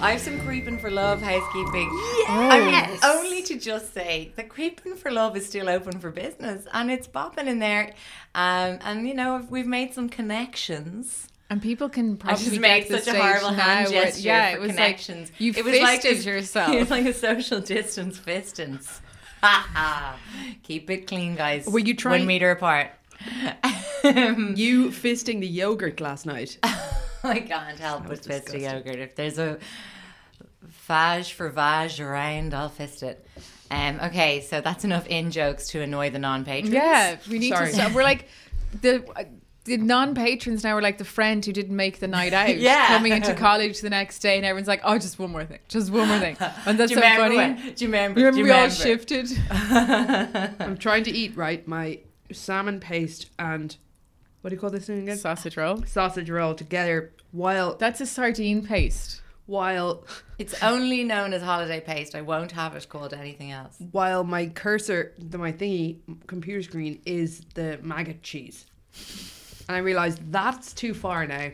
I have some creeping for love housekeeping. Yes. I mean, only to just say the creeping for love is still open for business and it's popping in there. Um, and you know, we've made some connections. And people can I probably just get made to the such a horrible hand now where- gesture yeah, for it was connections. Like, you it was like fisted a, yourself. It was like a social distance fistance. Ha ha. Keep it clean, guys. Were you trying- one meter apart? You fisting the yogurt last night. I can't help but fist a yogurt. If there's a fage for vage around, I'll fist it. Um, okay, so that's enough in jokes to annoy the non-patrons. Yeah, we need Sorry. to stop. We're like the the non-patrons now are like the friend who didn't make the night out. Yeah. coming into college the next day, and everyone's like, "Oh, just one more thing, just one more thing." And that's Do you so remember funny. when- do you remember? You Do you we all shifted. I'm trying to eat right my salmon paste and what do you call this thing again? Sausage roll. Sausage roll together while That's a sardine paste. while It's only known as holiday paste. I won't have it called anything else. while my cursor, the my thingy computer screen is the maggot cheese. And I realized that's too far now.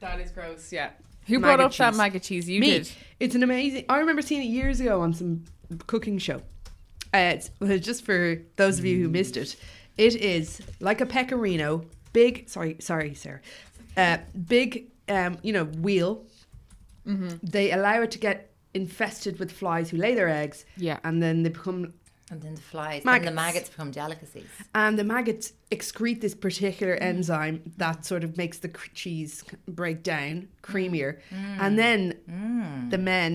That is gross. Yeah. Who brought Maggot up that cheese. maggot cheese? You Me. did. It's an amazing. I remember seeing it years ago on some cooking show. Uh, it's, well, just for those of you who missed it, it is like a pecorino, big. Sorry, sorry, Sarah. Uh, big, um, you know, wheel. Mm-hmm. They allow it to get infested with flies who lay their eggs. Yeah. and then they become And then the flies. And the maggots become delicacies. and the maggots excrete this particular enzyme that sort of makes the cheese break down creamier and then the men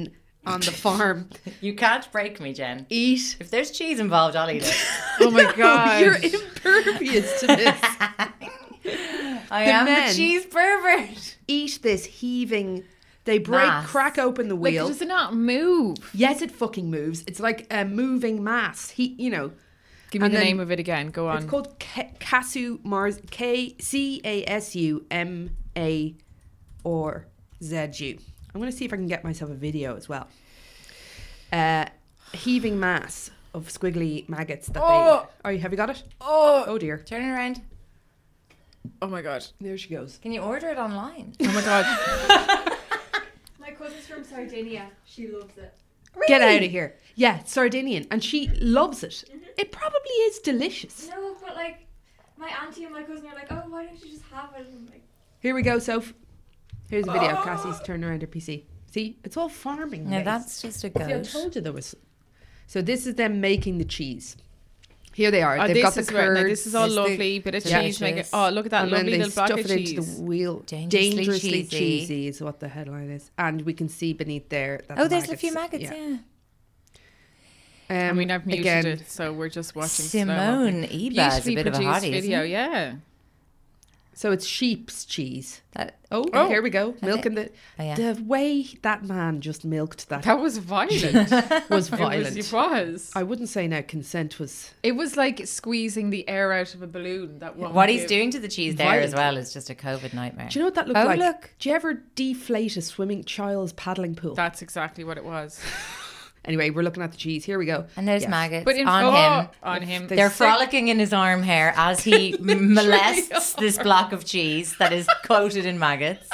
on the farm You can't break me, Jen. eat If there's cheese involved, I'll eat it. Oh my god. you're impervious to this I The am men- the cheese pervert. eat this heaving they break Mass. crack open the like, wheel does it not move? yes it fucking moves it's like a moving mass he you know Give me And the name of it again. Go on. It's called Ca- Casu Marzu K C A S U M A or Z U. I'm going to see if I can get myself a video as well. Uh, heaving mass of squiggly maggots that Oh! they. Oh, have you got it? oh, Oh dear. Turn it around. Oh my god. There she goes. Can you order it online? Oh my god. My cousin's from Sardinia. She loves it. Get out of here. Yeah, Sardinian, and she loves it. Mm-hmm. It probably is delicious. No, but like my auntie and my cousin are like, oh, why don't you just have it? Like, Here we go, Soph. Here's a video. Oh! Cassie's turning around her PC. See, it's all farming. No, that's just a See, I told you there was. So this is them making the cheese. Here they are. Oh, They've this got the is where- now, curd. this is all This is the lovely, bit of delicious. cheese. Make it, oh, look at that and then lovely they little block stuff of it cheese. into the wheel. Dangerously Dangerously, cheesy. cheesy. is what the headline is, and we can see beneath there. That Oh, the there's a few maggots. Yeah. Um, I mean, I've muted again, it, so we're just watching. Simone slow-mo. Eba a bit of a produced hottie, video. Yeah. So it's sheep's cheese. That, Oh, Oh. here we go. Milking the Oh, yeah. the way that man just milked that, That was violent. was violent. It violent. was. It was. I wouldn't say now consent was It was like squeezing the air out of a balloon. That one what he's gave. doing to the cheese there as well is just a COVID nightmare. Do you know what that looked Oh, like? look. Do you ever deflate a swimming child's paddling pool? That's exactly what it was. Anyway, we're looking at the cheese. Here we go. And there's Yes. maggots But in on oh, him. on him, They They're sick- frolicking in his arm hair as he molests this block of cheese that is coated in maggots.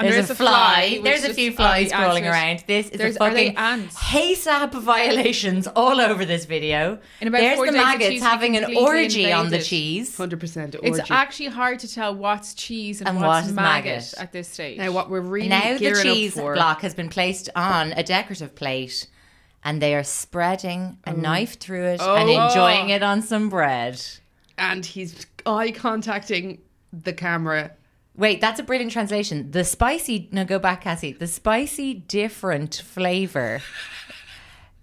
And There's, there's a a fly. fly, There's a few oh, flies crawling ants. around. This is There's- a fucking ants? HACCP violations all over this video. In about There's the days, the maggots cheese will be having an completely orgy on the cheese. Hundred percent. Orgy. It's actually hard to tell what's cheese and, And what's what is maggot, maggot. at this stage. now what we're really Now the cheese up for. block has been placed on a decorative plate and they are spreading a oh. knife through it and Oh. enjoying it on some bread. and he's eye contacting the camera. Wait, that's a brilliant translation. The spicy, no, go back, Cassie. The spicy different flavor.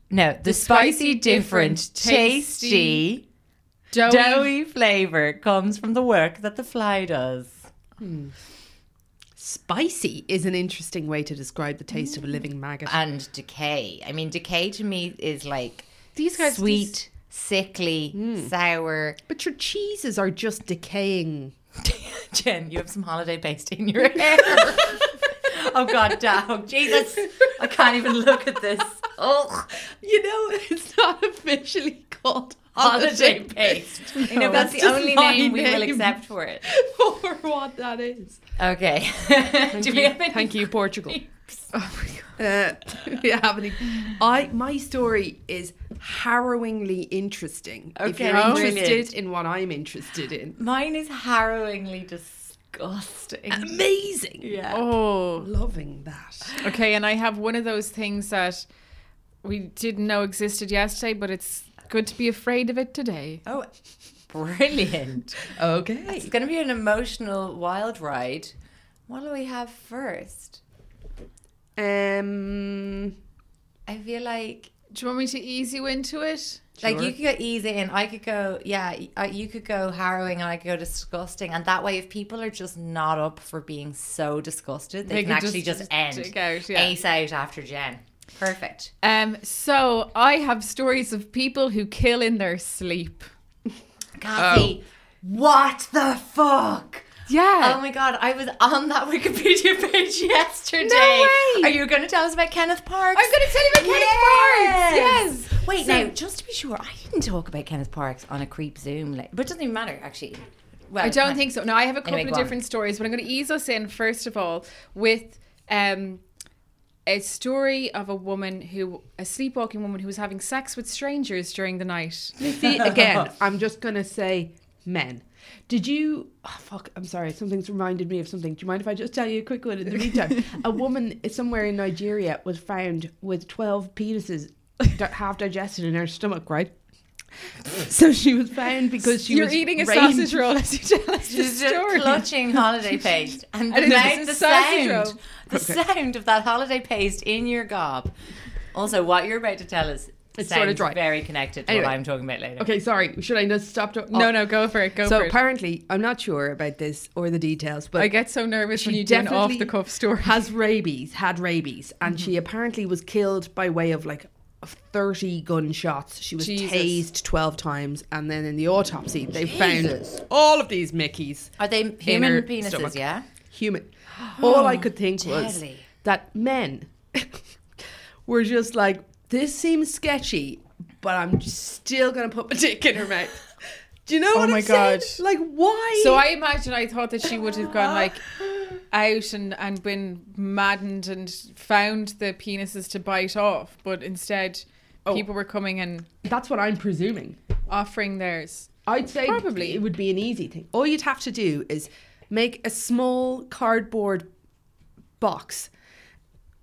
No, the, spicy, spicy, different, tasty, Doughy. doughy flavor comes from the work that the fly does. Hmm. Spicy is an interesting way to describe the taste of a living mm. maggot. And decay. I mean, decay to me is like These guys- sweet, sickly, hmm. sour. but your cheeses are just decaying. Jen, you have some holiday paste in your hair. oh God, dog, Jesus! I can't even look at this. Oh, You know, it's not officially called holiday paste. You know that's the only my name we will accept for it. for what that is. Okay. Thank Do you, we have any thank you, Portugal. Oh Uh, we have any? I my story is harrowingly interesting. Okay. if you're brilliant. interested in what I'm interested in, Mine is harrowingly disgusting. amazing. Yeah. Oh, Loving that. okay. And I have one of those things that we didn't know existed yesterday, but it's good to be afraid of it today. Oh, brilliant. Okay. It's going to be an emotional wild ride. What do we have first? Um. I feel like Do you want me to ease you into it? Like you could go easy in, I could go, yeah, uh, you could go harrowing, and I could go disgusting, and that way, if people are just not up for being so disgusted, they, They can can actually just- just, just end, dig out, yeah. ace out after Jen. Perfect. Um, so I have stories of people who kill in their sleep. Kathy, what the fuck? Yeah. Oh my god, I was on that Wikipedia page yesterday. No way. Are you going to tell us about Kenneth Parks? I'm gonna tell you about Kenneth Parks, yes. Wait, So- now, just to be sure, I didn't talk about Kenneth Parks on a creep Zoom, like, but it doesn't even matter, actually. Well, I don't fine. think so. No, I have a couple Anyway, of go on. different stories, but I'm going to ease us in first of all with um, a story of a woman who, a sleepwalking woman who was having sex with strangers during the night. See, again, I'm just gonna say men. Did you? Oh, fuck. I'm sorry. Something's reminded me of something. Do you mind if I just tell you a quick one in the meantime? a woman somewhere in Nigeria was found with 12 penises half digested in her stomach. Right. So she was found because she You're was eating a raped. sausage roll as you tell us the She's just story. clutching holiday paste, and the, And it's mouth- a the sausage sound, roll. the sound of that holiday paste in your gob. Also, what you're about to tell us It's sorta dry. very connected to Anyway. what I'm talking about later. Okay, sorry. Should I just stop? To- oh. No, oh. no, go for it. Go So for it. So apparently, I'm not sure about this or the details, but I get so nervous when you do an off the cuff story. Has rabies, had rabies, and mm-hmm. she apparently was killed by way of like 30 gunshots. She was Jesus. tased 12 times, and then in the autopsy, they found all of these Mickeys. Are they human penises? stomach. Yeah. Human. All I could think was that men were just like, this seems sketchy, but I'm still going to put my dick in her mouth. Do you know Oh what my I'm saying? God. Like, why? So I imagine I thought that she would have gone like out and, and been maddened and found the penises to bite off, but instead Oh. people were coming and That's what I'm presuming. offering theirs. I'd say Probably. it would be an easy thing. All you'd have to do is make a small cardboard box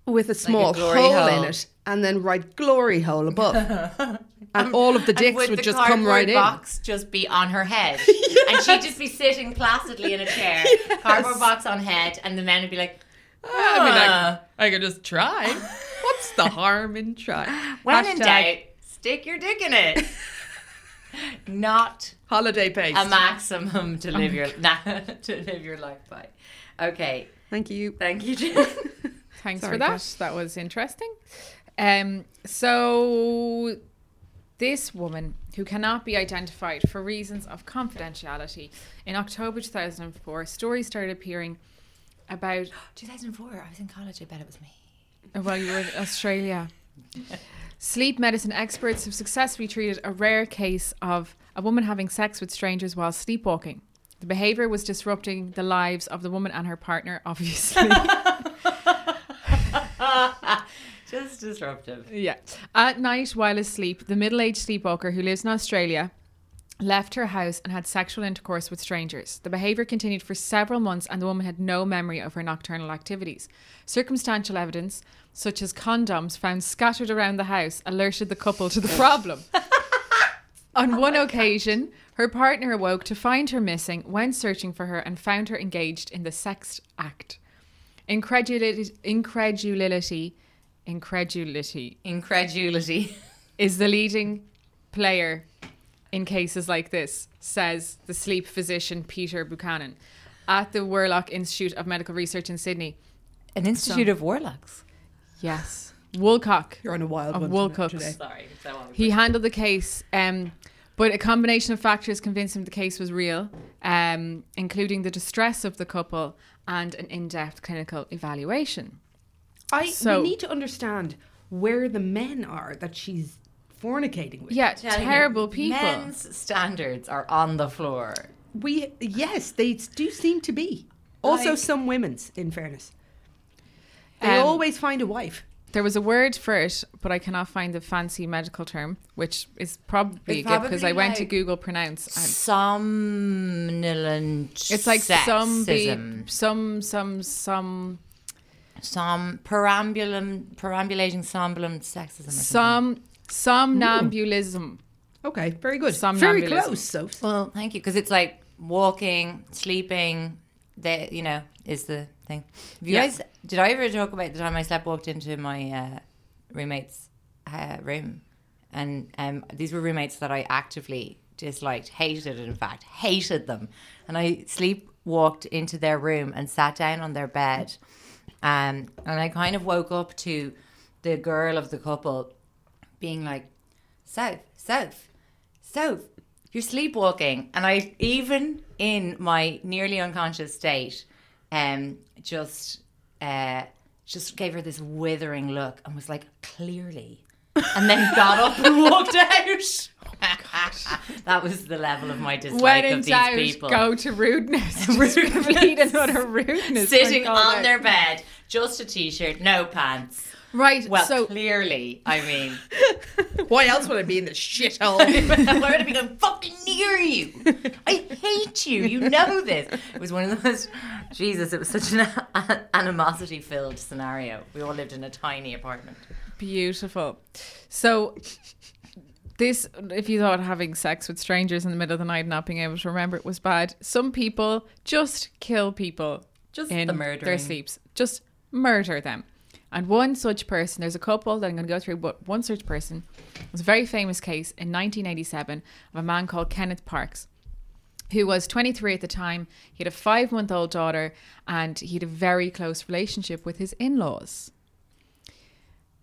with a small glory hole, hole. in it, and then write glory hole above, and all of the dicks would would the just come right in. box just be on her head, and she'd just be sitting placidly in a chair, cardboard box on head, and the men would be like, I mean, "Ah." I, I could just try. What's the harm in trying? when in Hashtag- doubt, stick your dick in it. Not Holiday paste. a maximum to live your nah, to live your life by. Okay, Thank you. thank you, Jen. Thanks Sorry, for that. Kat. That was interesting. Um, so this woman who cannot be identified for reasons of confidentiality in October 2004, stories started appearing about 2004. I was in college. I bet it was me. while you were in Australia. Sleep medicine experts have successfully treated a rare case of a woman having sex with strangers while sleepwalking. The behavior was disrupting the lives of the woman and her partner, obviously. Just disruptive. Yeah. At night while asleep, the middle aged sleepwalker who lives in Australia left her house and had sexual intercourse with strangers. The behaviour continued for several months and the woman had no memory of her nocturnal activities. Circumstantial evidence, such as condoms found scattered around the house, alerted the couple to the problem. On one occasion, her partner awoke to find her missing, went searching for her, and found her engaged in the sex act. Incredulity, incredulity, incredulity Incredulity. is the leading player in cases like this, says the sleep physician Peter Buchanan at the Worlock Institute of Medical Research in Sydney. An institute of warlocks. Yes. Woolcock. You're on a wild of one Woolcocks. today. Sorry. So on. He handled the case, um, but a combination of factors convinced him the case was real, um, including the distress of the couple and an in depth clinical evaluation. I So- we need to understand where the men are that she's fornicating with. Yeah, Telling terrible people. Men's standards are on the floor. We yes, they do seem to be. Also, Like- some women's, in fairness, they Um, always find a wife. There was a word for it, but I cannot find the fancy medical term, which is probably It's good because I probably went to Google pronounce. and Somnolent. It's like some be, some some some some perambulum perambulating somnolent sexism. or some somnambulism. Okay, very good. Very close, so Well, thank you, because it's like walking, sleeping. That you know is the thing. Have you Yeah. guys? Did I ever talk about the time I slept walked into my uh, roommate's uh, room, and um, these were roommates that I actively disliked, hated. In fact, hated them, and I sleep walked into their room and sat down on their bed, um, and I kind of woke up to the girl of the couple being like, Soph, Soph, Soph, you're sleepwalking. And I, even in my nearly unconscious state, um, just, uh, just gave her this withering look and was like, clearly. And then got up and walked out. Oh that was the level of my dislike When of these doubt, people. go to rudeness. Just complete another rudeness. Sitting on their bed, just a t-shirt, no pants. right. Well, so clearly, I mean, why else would I be in this shithole? why would I be going fucking near you? I hate you. You know this. It was one of the most. Jesus, it was such an animosity-filled scenario. We all lived in a tiny apartment. Beautiful. So this if you thought having sex with strangers in the middle of the night and not being able to remember it was bad, some people just kill people Just in the their sleeps. Just murder them. And one such person, there's a couple that I'm going to go through, but one such person was a very famous case in 1987 of a man called Kenneth Parks who was 23 at the time. He had a five month old daughter and he had a very close relationship with his in laws.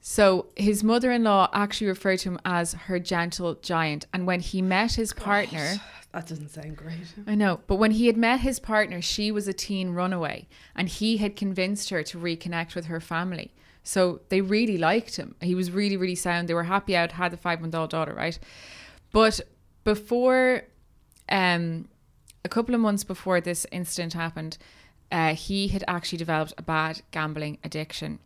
So his mother in law actually referred to him as her gentle giant. And when he met his partner, that doesn't sound great. I know, but when he had met his partner, she was a teen runaway and he had convinced her to reconnect with her family. So they really liked him. He was really, really sound. They were happy out, had the five month old daughter, right? But before, um, a couple of months before this incident happened, uh, he had actually developed a bad gambling addiction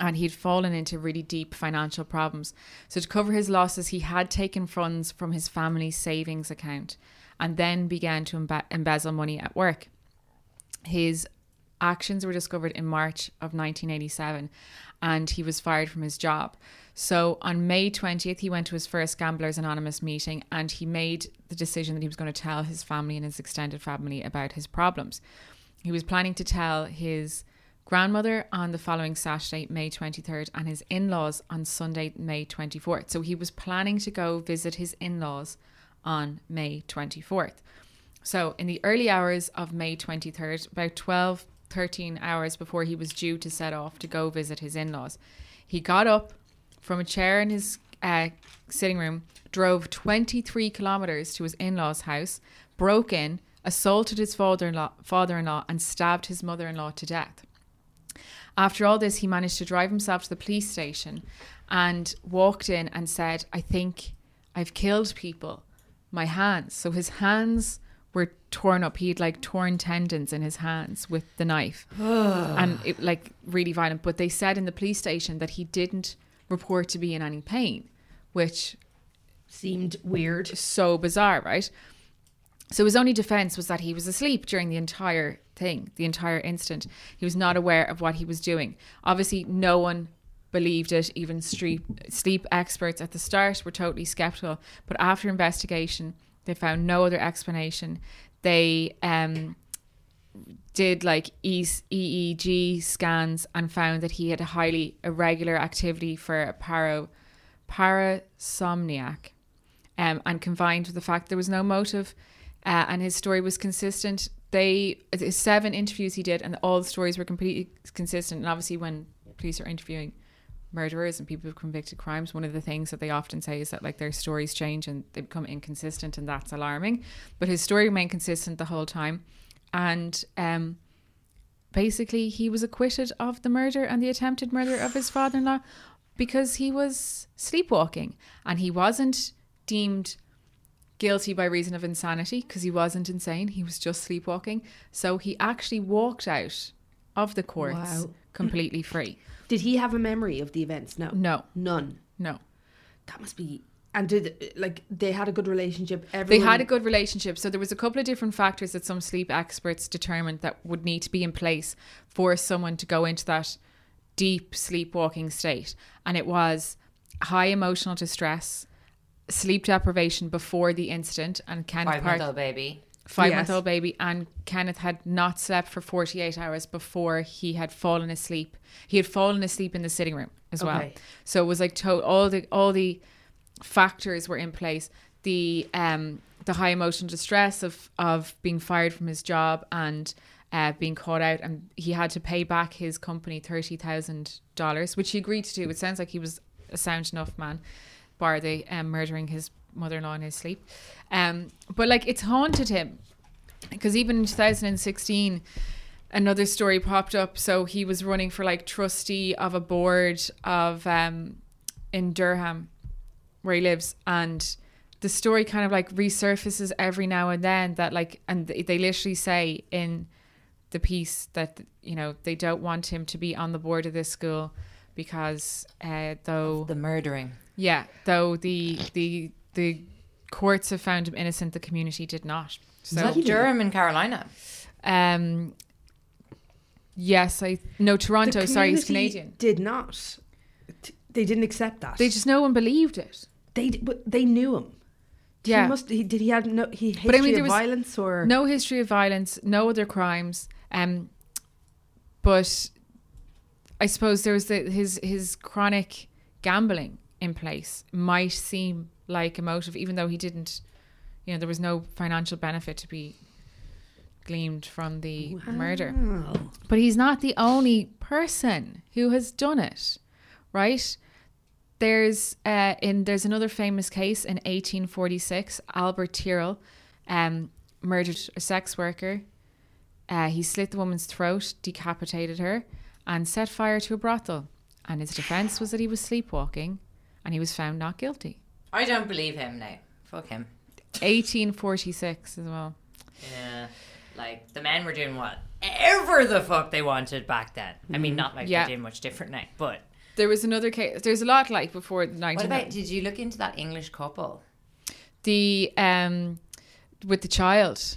and he'd fallen into really deep financial problems. So, to cover his losses, he had taken funds from his family's savings account and then began to embe- embezzle money at work. His actions were discovered in March of 1987 and he was fired from his job. So on May 20th, he went to his first Gamblers Anonymous meeting and he made the decision that he was going to tell his family and his extended family about his problems. He was planning to tell his grandmother on the following Saturday, May 23rd, and his in laws on Sunday, May 24th. So he was planning to go visit his in laws on May 24th. So in the early hours of May 23rd, about 12, 13 hours before he was due to set off to go visit his in laws, he got up from a chair in his uh, sitting room, drove 23 kilometers to his in law's house, broke in, assaulted his father-in-law, father-in-law and stabbed his mother-in-law to death. After all this, he managed to drive himself to the police station and walked in and said, I think I've killed people. My hands. So his hands were torn up. He had like torn tendons in his hands with the knife. and it like really violent. But they said in the police station that he didn't report to be in any pain, which Seemed weird. so bizarre, right? So his only defense was that he was asleep during the entire thing, the entire incident. He was not aware of what he was doing. Obviously, no one believed it. Even sleep, sleep experts at the start were totally skeptical. But after investigation, they found no other explanation. They um, did like EEG scans and found that he had a highly irregular activity for a paro, parasomniac um, and confined with the fact there was no motive uh, and his story was consistent. They seven interviews he did, and all the stories were completely consistent. And obviously, when police are interviewing murderers and people who've convicted crimes, one of the things that they often say is that like their stories change and they become inconsistent, and that's alarming. But his story remained consistent the whole time, and um, basically he was acquitted of the murder and the attempted murder of his father-in-law because he was sleepwalking and he wasn't deemed guilty by reason of insanity because he wasn't insane he was just sleepwalking so he actually walked out of the courts Wow. completely free Did he have a memory of the events? No. no None. no That must be. And did like they had a good relationship? they had a good relationship so there was a couple of different factors that some sleep experts determined that would need to be in place for someone to go into that deep sleepwalking state and it was high emotional distress sleep deprivation before the incident and Kenneth Five Park month old baby. five Yes. month old baby and Kenneth had not slept for 48 hours before he had fallen asleep he had fallen asleep in the sitting room as well Okay. so it was like to- all the all the factors were in place the um the high emotional distress of of being fired from his job and uh, being caught out and he had to pay back his company $30,000 which he agreed to do it sounds like he was a sound enough man bar the um, murdering his mother-in-law in his sleep um but like it's haunted him because even in 2016 another story popped up so he was running for like trustee of a board of um in Durham where he lives and the story kind of like resurfaces every now and then that like and they literally say in the piece that you know they don't want him to be on the board of this school because uh though The murdering. Yeah though the the the courts have found him innocent the community did not Is that Durham in Carolina? um yes i no The toronto sorry he's canadian Did not. T- They didn't accept that. they just no one believed it They d- but they knew him. Yeah. He must. He, did he have no? He history But I mean, there of was violence or no history of violence, no other crimes. Um, but I suppose there was the, his his chronic gambling in place might seem like a motive, even though he didn't. You know, there was no financial benefit to be gleaned from the murder. But he's not the only person who has done it, right? There's uh, in there's another famous case in 1846. Albert Tirrell um, murdered a sex worker. Uh, he slit the woman's throat, decapitated her, and set fire to a brothel. And his defense was that he was sleepwalking, and he was found not guilty. I don't believe him now. Fuck him. 1846 as well. Yeah. Like, the men were doing whatever the fuck they wanted back then. I mean, not like Yeah. they're doing much different now, but. There was another case. There's a lot like before the 19. What about, did you look into that English couple? the um with the child.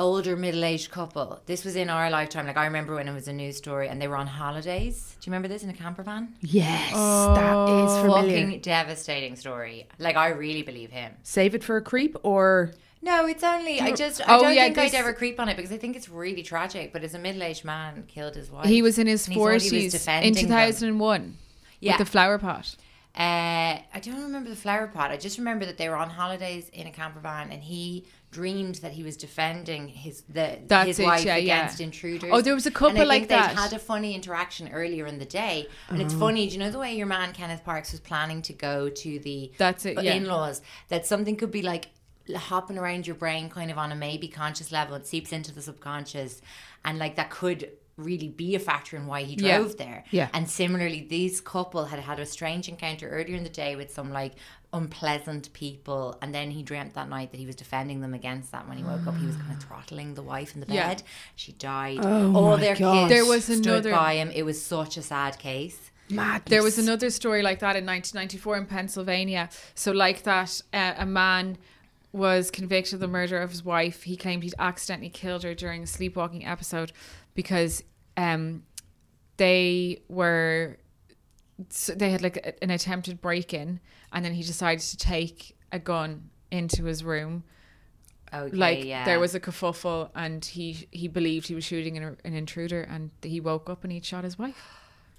Older middle-aged couple. This was in our lifetime. Like I remember when it was a news story, and they were on holidays. Do you remember this in a camper van? Yes, that is oh. familiar. Fucking devastating story. Like I really believe him. Save it for a creep or No, it's only I just I Oh, don't yeah, think this- I'd ever creep on it because I think it's really tragic. But as a middle-aged man, killed his wife. He was in his and he thought he was forties in two thousand and one. them. thousand and one. Yeah. with the flower pot. Uh, I don't remember the flower pot. I just remember that they were on holidays in a camper van, and he dreamed that he was defending his the That's his it, wife yeah, yeah. against intruders. Oh, there was a couple and I like think that. They'd had a funny interaction earlier in the day, and Oh. it's funny. Do you know the way your man Kenneth Parks was planning to go to the That's it, yeah. in-laws? That something could be like hopping around your brain, kind of on a maybe conscious level. It seeps into the subconscious, and like that could really be a factor in why he Yeah. drove there. Yeah. And similarly, these couple had had a strange encounter earlier in the day with some like unpleasant people, and then he dreamt that night that he was defending them against that. When he woke up, he was kind of throttling the wife in the bed. Yeah. bed. She died. Oh All my their God. kids There was stood another- by him. It was such a sad case. madness. There was another story like that in 1994 in Pennsylvania. So, like that, uh, a man was convicted of the murder of his wife. He claimed he'd accidentally killed her during a sleepwalking episode because um, they were so they had like a- an attempted break in, and then he decided to take a gun into his room. Okay, Like yeah. there was a kerfuffle, and he he believed he was shooting an, an intruder, and he woke up and he'd shot his wife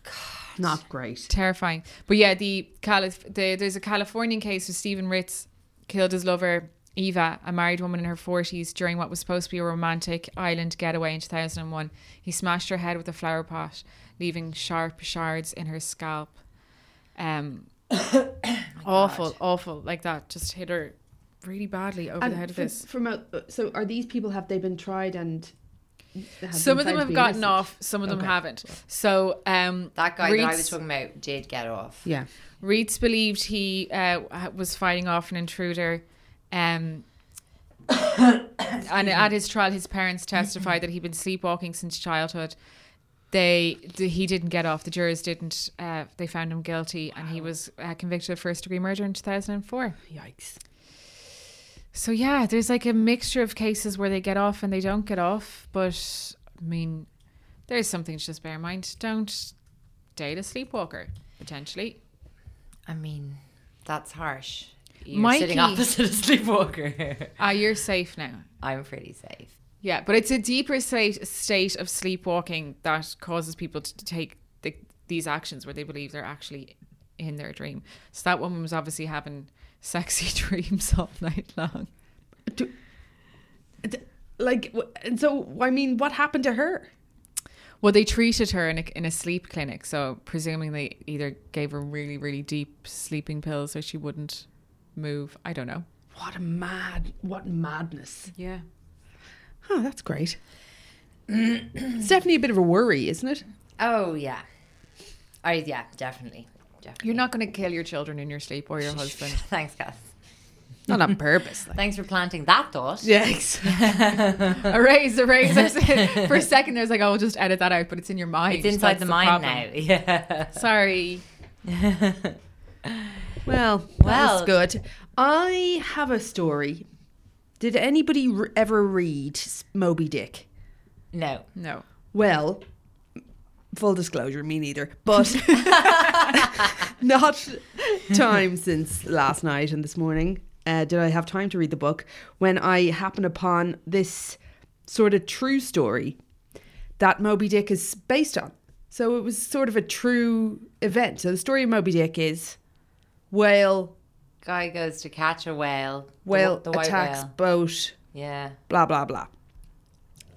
God, not great. terrifying. But yeah, the, Calif- the there's a Californian case where Stephen Reitz killed his lover Eva, a married woman in her 40s, during what was supposed to be a romantic island getaway in 2001. He smashed her head with a flower pot, leaving sharp shards in her scalp. Um, awful, awful, like that. Just hit her really badly over the head of from, this. from a, so are these people have they been tried and Some of them have gotten innocent? off, some of them Okay. haven't. So um, that guy that I Reed's- was talking about did get off. Yeah. Reeds believed he uh, was fighting off an intruder. Um, and at his trial, his parents testified that he'd been sleepwalking since childhood. They, the, he didn't get off. The jurors didn't. Uh, they found him guilty, and he was uh, convicted of first degree murder in two thousand and four. Yikes. So yeah, there's like a mixture of cases where they get off and they don't get off. But I mean, there's something to just bear in mind. Don't date a sleepwalker potentially. I mean, that's harsh. You're Mikey- sitting opposite a sleepwalker. Ah, you're safe now. I'm pretty safe. Yeah, but it's a deeper state state of sleepwalking that causes people to take the, these actions where they believe they're actually in their dream. So that woman was obviously having sexy dreams all night long. D- Like, and so I mean, what happened to her? Well, they treated her in a, in a sleep clinic, so presuming they either gave her really really deep sleeping pills so she wouldn't move. I don't know. What a mad, what madness. Yeah. Oh, that's great. it's definitely a bit of a worry, isn't it? Oh yeah, I yeah definitely definitely. You're not going to kill your children in your sleep or your husband. Thanks, Cass. Not on purpose. Like. Thanks for planting that thought. Yes. erase, erase. I was- For a second, there's like, oh, we'll just edit that out, but it's in your mind. It's inside That's the mind now. Yeah. Sorry. Well, that Well- was good. I have a story. Did anybody re- ever read Moby Dick? No. No. Well, full disclosure, me neither. But not time since last night and this morning uh, did I have time to read the book when I happen upon this sort of true story that Moby Dick is based on. So it was sort of a true event. So the story of Moby Dick is whale, Guy goes to catch a whale. whale wh- the white attacks whale. boat, Yeah. blah blah blah.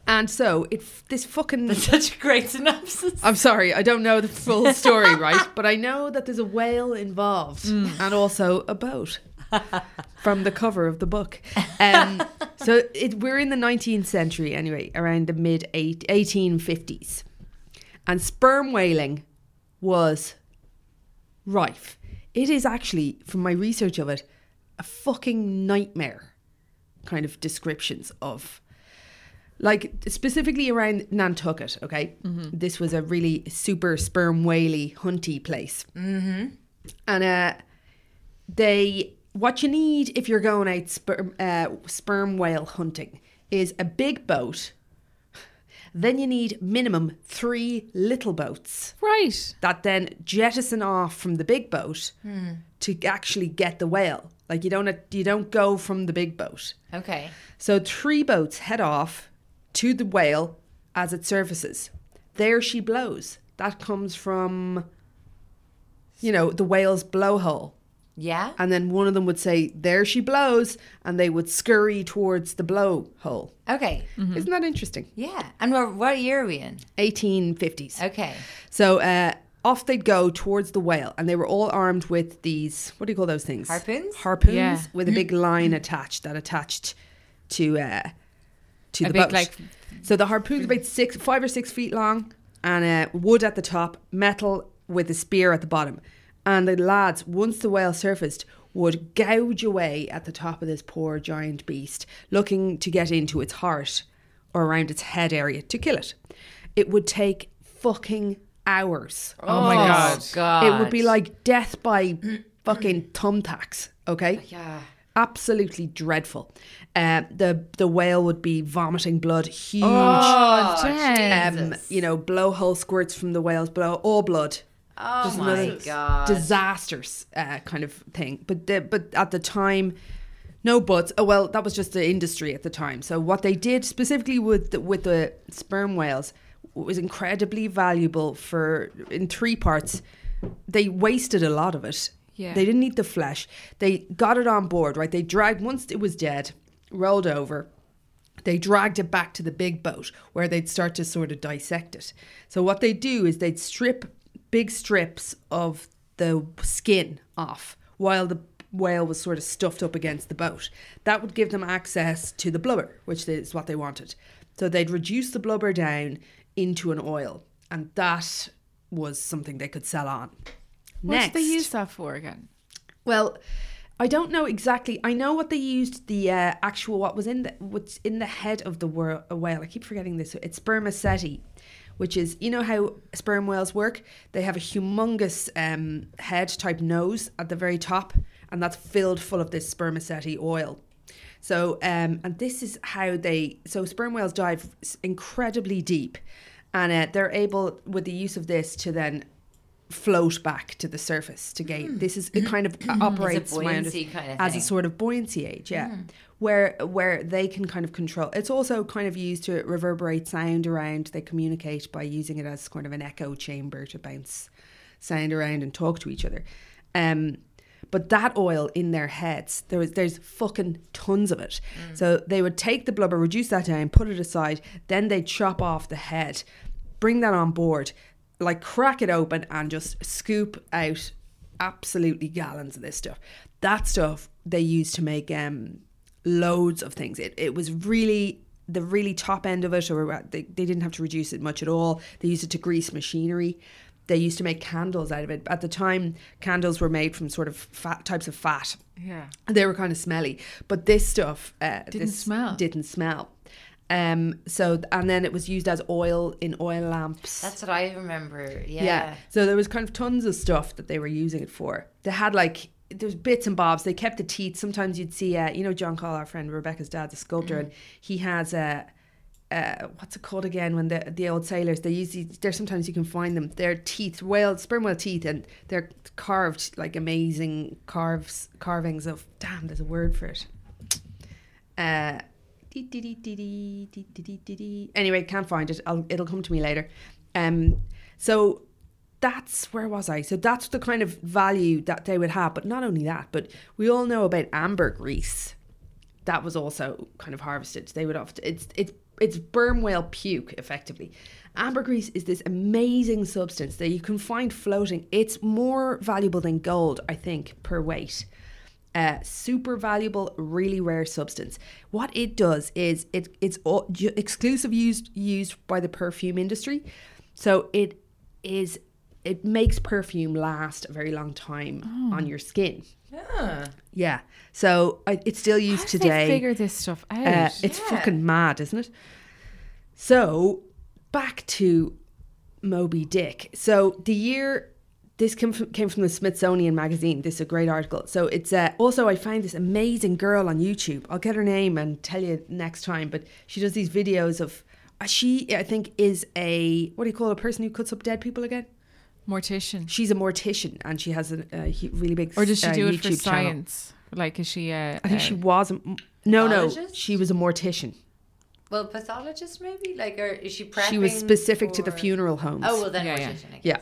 And so it this fucking That's such a great synopsis. I'm sorry, I don't know the full story, right? But I know that there's a whale involved and also a boat from the cover of the book. Um, so it, we're in the 19th century anyway, around the mid eight, 1850s. And sperm whaling was rife. It is actually, from my research of it, a fucking nightmare kind of descriptions of like specifically around Nantucket, okay? This was a really super sperm whaley hunty place. Mm-hmm. And uh, they, what you need if you're going out sperm, uh, sperm whale hunting is a big boat. Then you need minimum three little boats Right. that then jettison off from the big boat hmm. to actually get the whale. Like you don't you don't go from the big boat. Okay. So three boats head off to the whale as it surfaces. There she blows. That comes from, you know, the whale's blowhole. Yeah. And then one of them would say, There she blows. And they would scurry towards the blowhole. Okay. Isn't that interesting? Yeah. And what, what year are we in? 1850s. Okay. So uh, off they'd go towards the whale. And they were all armed with these, what do you call those things? Harpoons? Harpoons Yeah. with a big line attached that attached to uh, to A the big, boat. like- so the harpoon's about six, five or six feet long, and uh, wood at the top, metal with a spear at the bottom. And the lads, once the whale surfaced, would gouge away at the top of this poor giant beast, looking to get into its heart or around its head area to kill it. It would take fucking hours. Oh, my God. God. It would be like death by fucking thumbtacks. Okay. Yeah. Absolutely dreadful. Uh, the the whale would be vomiting blood, huge. Oh, Jen. um, you know, blowhole squirts from the whale's blow, all blood. Oh Just my God. disasters uh, kind of thing. But the, but at the time, no buts. Oh well, that was just the industry at the time. So what they did specifically with the, with the sperm whales was incredibly valuable for in three parts. They wasted a lot of it. Yeah. They didn't eat the flesh. They got it on board, right? They dragged once it was dead, rolled over. They dragged it back to the big boat where they'd start to sort of dissect it. So what they do is they'd strip big strips of the skin off while the whale was sort of stuffed up against the boat. That would give them access to the blubber, which is what they wanted. So they'd reduce the blubber down into an oil, and that was something they could sell on. What Next, did they use that for again? well, I don't know exactly. I know what they used the uh, actual what was in the what's in the head of the whale. I keep forgetting this. It's spermaceti, which is you know how sperm whales work. They have a humongous um, head type nose at the very top, and that's filled full of this spermaceti oil. So, um, and this is how they. So, sperm whales dive incredibly deep, and uh, they're able, with the use of this, to then float back to the surface to gain. This is it kind of operates kind of as a sort of buoyancy age, yeah, where where they can kind of control. It's also kind of used to reverberate sound around. They communicate by using it as kind of an echo chamber to bounce sound around and talk to each other. Um, but that oil in their heads, there was there's fucking tons of it. So they would take the blubber, reduce that down, put it aside, then they'd chop off the head, bring that on board, like crack it open and just scoop out absolutely gallons of this stuff. That stuff they used to make um loads of things. It it was really the really top end of it, or they, they didn't have to reduce it much at all. They used it to grease machinery. They used to make candles out of it. At the time, candles were made from sort of fat types of fat. Yeah. They were kind of smelly, but this stuff uh, Didn't this smell. Didn't smell. Um. So and then it was used as oil in oil lamps. That's what I remember. Yeah. Yeah. So there was kind of tons of stuff that they were using it for. They had like there's bits and bobs. They kept the teeth. Sometimes you'd see, uh, you know, John Call, our friend Rebecca's dad's a sculptor, and he has a. Uh, what's it called again? When the the old sailors they use these, there sometimes you can find them. They're teeth, whale sperm whale teeth, and they're carved like amazing carves carvings of. Damn, there's a word for it. Uh, Anyway, can't find it. I'll, it'll come to me later. Um, so that's where was I? So that's the kind of value that they would have. But not only that, but we all know about ambergris. That was also kind of harvested. They would often it's it's it's berm whale puke effectively. Ambergris is this amazing substance that you can find floating. It's more valuable than gold, I think, per weight. Uh, super valuable, really rare substance. What it does is it it's all, ju- exclusive used used by the perfume industry, so it is it makes perfume last a very long time on your skin. Yeah, Yeah. so I, it's still used today. figure this stuff out? Uh, it's fucking mad, isn't it? So back to Moby Dick. So the year this came from, came from the Smithsonian magazine. This is a great article. So it's uh, also I find this amazing girl on YouTube. I'll get her name and tell you next time. But she does these videos of uh, she I think is a what do you call a person who cuts up dead people again? Mortician. She's a mortician and she has a, a really big Or does she uh, do it for YouTube channel. science? Like, is she? Uh, I think uh, she was a, no no she was a mortician. Well, pathologist maybe? Like, or is she prepping She was specific to the funeral homes. Oh, well, then Yeah, yeah. mortician, I Yeah.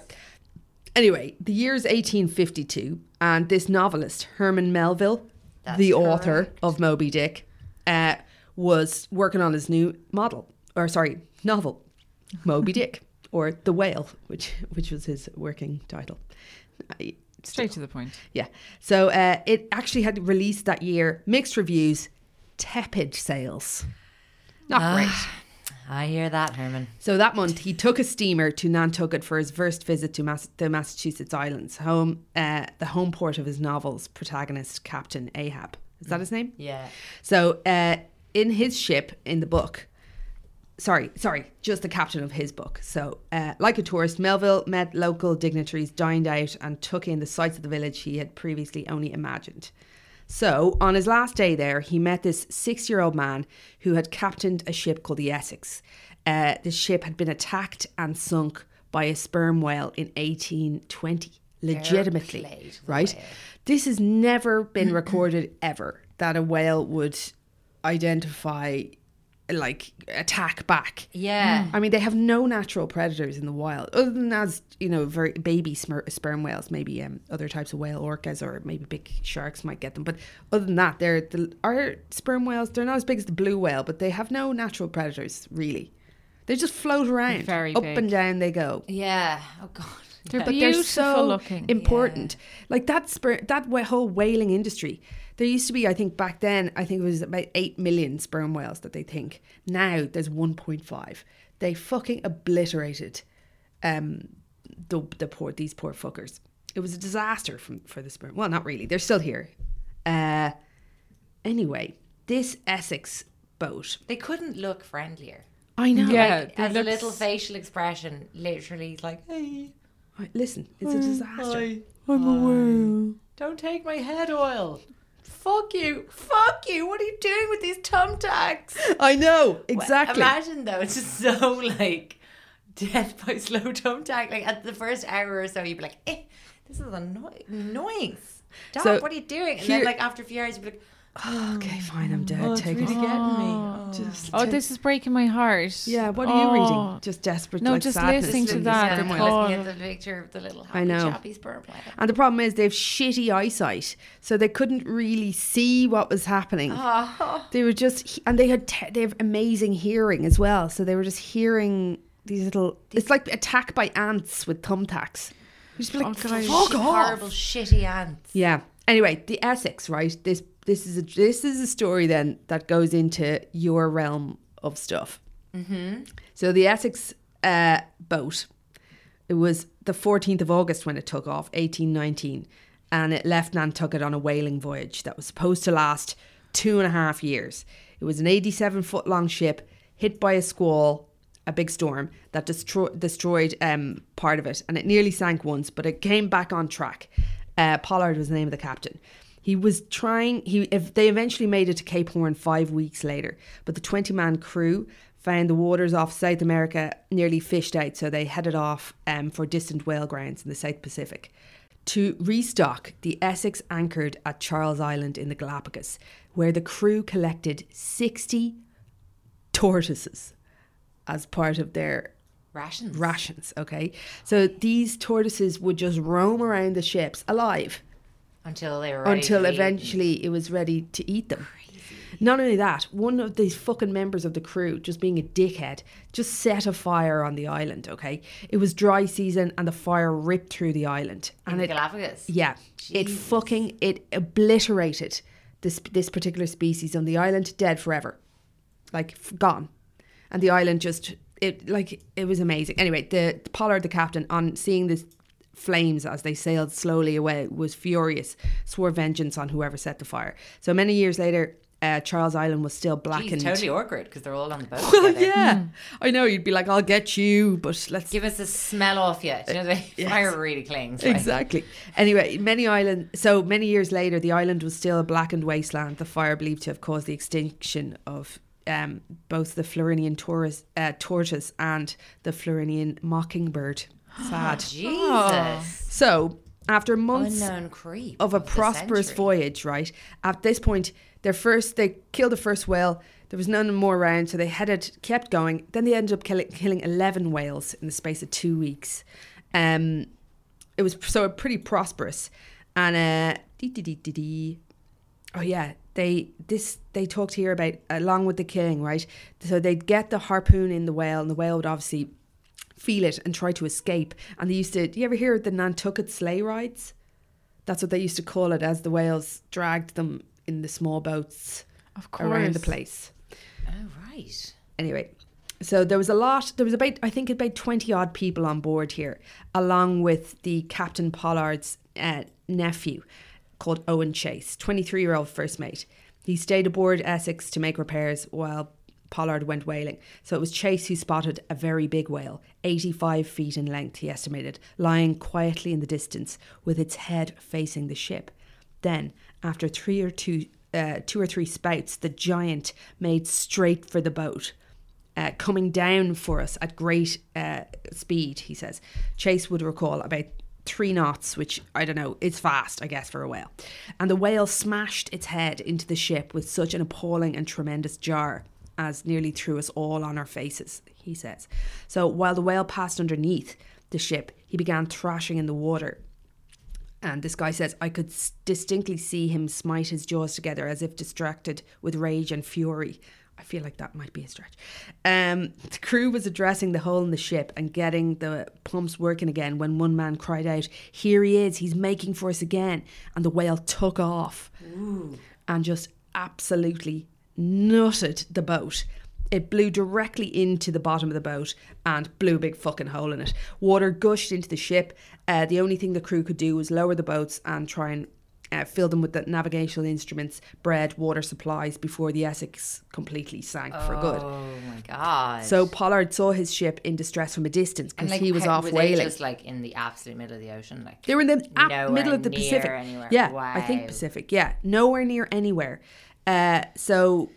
Guess. Anyway, the year's 1852, and this novelist, Herman Melville, That's the author of Moby Dick, uh, was working on his new model, or sorry, novel, Moby Dick, or The Whale, which which was his working title. I- straight to the point. yeah. So uh, it actually had released that year, mixed reviews, tepid sales. Not great. I hear that, Herman. So that month, he took a steamer to Nantucket for his first visit to Mass- the Massachusetts Islands, home uh, the home port of his novel's protagonist, Captain Ahab. Is that his name? Yeah. So uh, in his ship in the book, sorry, sorry, just the captain of his book. So uh, like a tourist, Melville met local dignitaries, dined out, and took in the sights of the village he had previously only imagined. So, on his last day there, he met this six year old man who had captained a ship called the Essex. Uh, the ship had been attacked and sunk by a sperm whale in 1820, legitimately. play to the Right? whale. This has never been recorded ever that a whale would identify, like, attack back. Yeah. I mean, they have no natural predators in the wild, other than as you know, very baby smer- sperm whales, maybe um, other types of whale orcas or maybe big sharks might get them. But other than that, they're the, our sperm whales. They're not as big as the blue whale, but they have no natural predators really. They just float around, very up big. and down they go. Yeah. Oh, God. They're But beautiful they're so looking. important. Like that sper- that whole whaling industry. There used to be, I think, back then, I think it was about eight million sperm whales that they think. Now there's 1.5. They fucking obliterated um, the the poor these poor fuckers. It was a disaster from for the sperm. Well, not really. They're still here. Uh, anyway, this Essex boat. They couldn't look friendlier. I know. Yeah, Like, as look a little facial expression, literally like, hey, Like, listen, it's a disaster. I'm a whale. Don't take my head oil. Fuck you. Fuck you. What are you doing with these thumbtacks? I know exactly. Imagine though, it's just so like death by slow thumbtack. Like at the first hour or so, you'd be like, eh, this is anno- annoying. Stop, So, what are you doing? And here- then like after a few hours, you'd be like, Oh, okay, fine, I'm dead. oh, it's Take really it. getting me. Oh. Just Oh, take- this is breaking my heart. Yeah, what are you Oh. reading? Just desperate. No, like, just sadness listening to that, sperm the whales. call. Looking at the picture of the little happy know. chappy sperm whale. And the problem is they have shitty eyesight, so they couldn't really see what was happening. Oh. They were just, and they had te- they have amazing hearing as well, so they were just hearing these little. It's like attack by ants with thumbtacks. You just be like, Oh, guys. fuck off. Horrible, shitty ants. Yeah. Anyway, the Essex, right? This this is a this is a story then that goes into your realm of stuff. Mm-hmm. So the Essex uh, boat, it was the fourteenth of August when it took off, eighteen nineteen, and it left Nantucket on a whaling voyage that was supposed to last two and a half years. It was an eighty-seven foot long ship hit by a squall a big storm that destro- destroyed um, part of it, and it nearly sank once, but it came back on track. Uh, Pollard was the name of the captain. He was trying. He if they eventually made it to Cape Horn five weeks later, but the twenty-man crew found the waters off South America nearly fished out, so they headed off um, for distant whale grounds in the South Pacific. To restock, the Essex anchored at Charles Island in the Galapagos, where the crew collected sixty tortoises as part of their Rations. rations. Okay, so these tortoises would just roam around the ships alive Until they were until to be eaten. eventually it was ready to eat them. Not only that, one of these fucking members of the crew, just being a dickhead, just set a fire on the island. Okay, it was dry season and the fire ripped through the island, In and the it Galapagos. yeah, it fucking it obliterated this this particular species on the island, dead forever, like gone, and the island just it like it was amazing. Anyway, the Pollard, the captain, on seeing this flames as they sailed slowly away, was furious, swore vengeance on whoever set the fire. So many years later. uh, Charles Island was still Jeez, blackened. totally awkward because they're all on the boat. Well, together. yeah, I know. You'd be like, "I'll get you," but let's Give us a smell off you. Do you know the Yes. fire really clings. Right? Exactly. Anyway, many island. So many years later, the island was still a blackened wasteland. The fire believed to have caused the extinction of um, both the Florinian tortoise, uh, tortoise and the Florinian mockingbird. Sad. Jesus. So after months Unknown creep of a the prosperous century. voyage, right? At this point, their first they killed the first whale. There was none more around, so they headed, kept going. Then they ended up killing, killing eleven whales in the space of two weeks. Um, it was so pretty prosperous, and uh, dee, dee, dee, dee, dee. oh yeah, they this they talked here about along with the killing, right? So they'd get the harpoon in the whale, and the whale would obviously feel it and try to escape. And they used to. Do you ever hear of the Nantucket sleigh rides? That's what they used to call it as the whales dragged them in the small boats Of around the place. Oh, right. Anyway, so there was a lot, there was about, I think, about 20 odd people on board here, along with the Captain Pollard's uh, nephew called Owen Chase, 23 year old first mate. He stayed aboard Essex to make repairs while Pollard went whaling. So it was Chase who spotted a very big whale, 85 feet in length, he estimated, lying quietly in the distance with its head facing the ship. Then, after three or two, uh, two or three spouts, the giant made straight for the boat, uh, coming down for us at great uh, speed. He says Chase would recall about three knots, which I don't know, is fast, I guess, for a whale. And the whale smashed its head into the ship with such an appalling and tremendous jar as nearly threw us all on our faces. He says. So while the whale passed underneath the ship, he began thrashing in the water. And this guy says, I could distinctly see him smite his jaws together as if distracted with rage and fury. I feel like that might be a stretch. Um, the crew was addressing the hole in the ship and getting the pumps working again when one man cried out, Here he is, he's making for us again. And the whale took off and just absolutely nutted the boat. It blew directly into the bottom of the boat and blew a big fucking hole in it. Water gushed into the ship. Uh, the only thing the crew could do was lower the boats and try and uh, fill them with the navigational instruments, bread, water supplies before the Essex completely sank for good. Oh my god. So Pollard saw his ship in distress from a distance because like, he was how- off were whaling. They just like in the absolute middle of the ocean, like They were in the ap- middle of the Pacific. anywhere. Yeah, I think Pacific. Yeah, nowhere near anywhere. Uh, so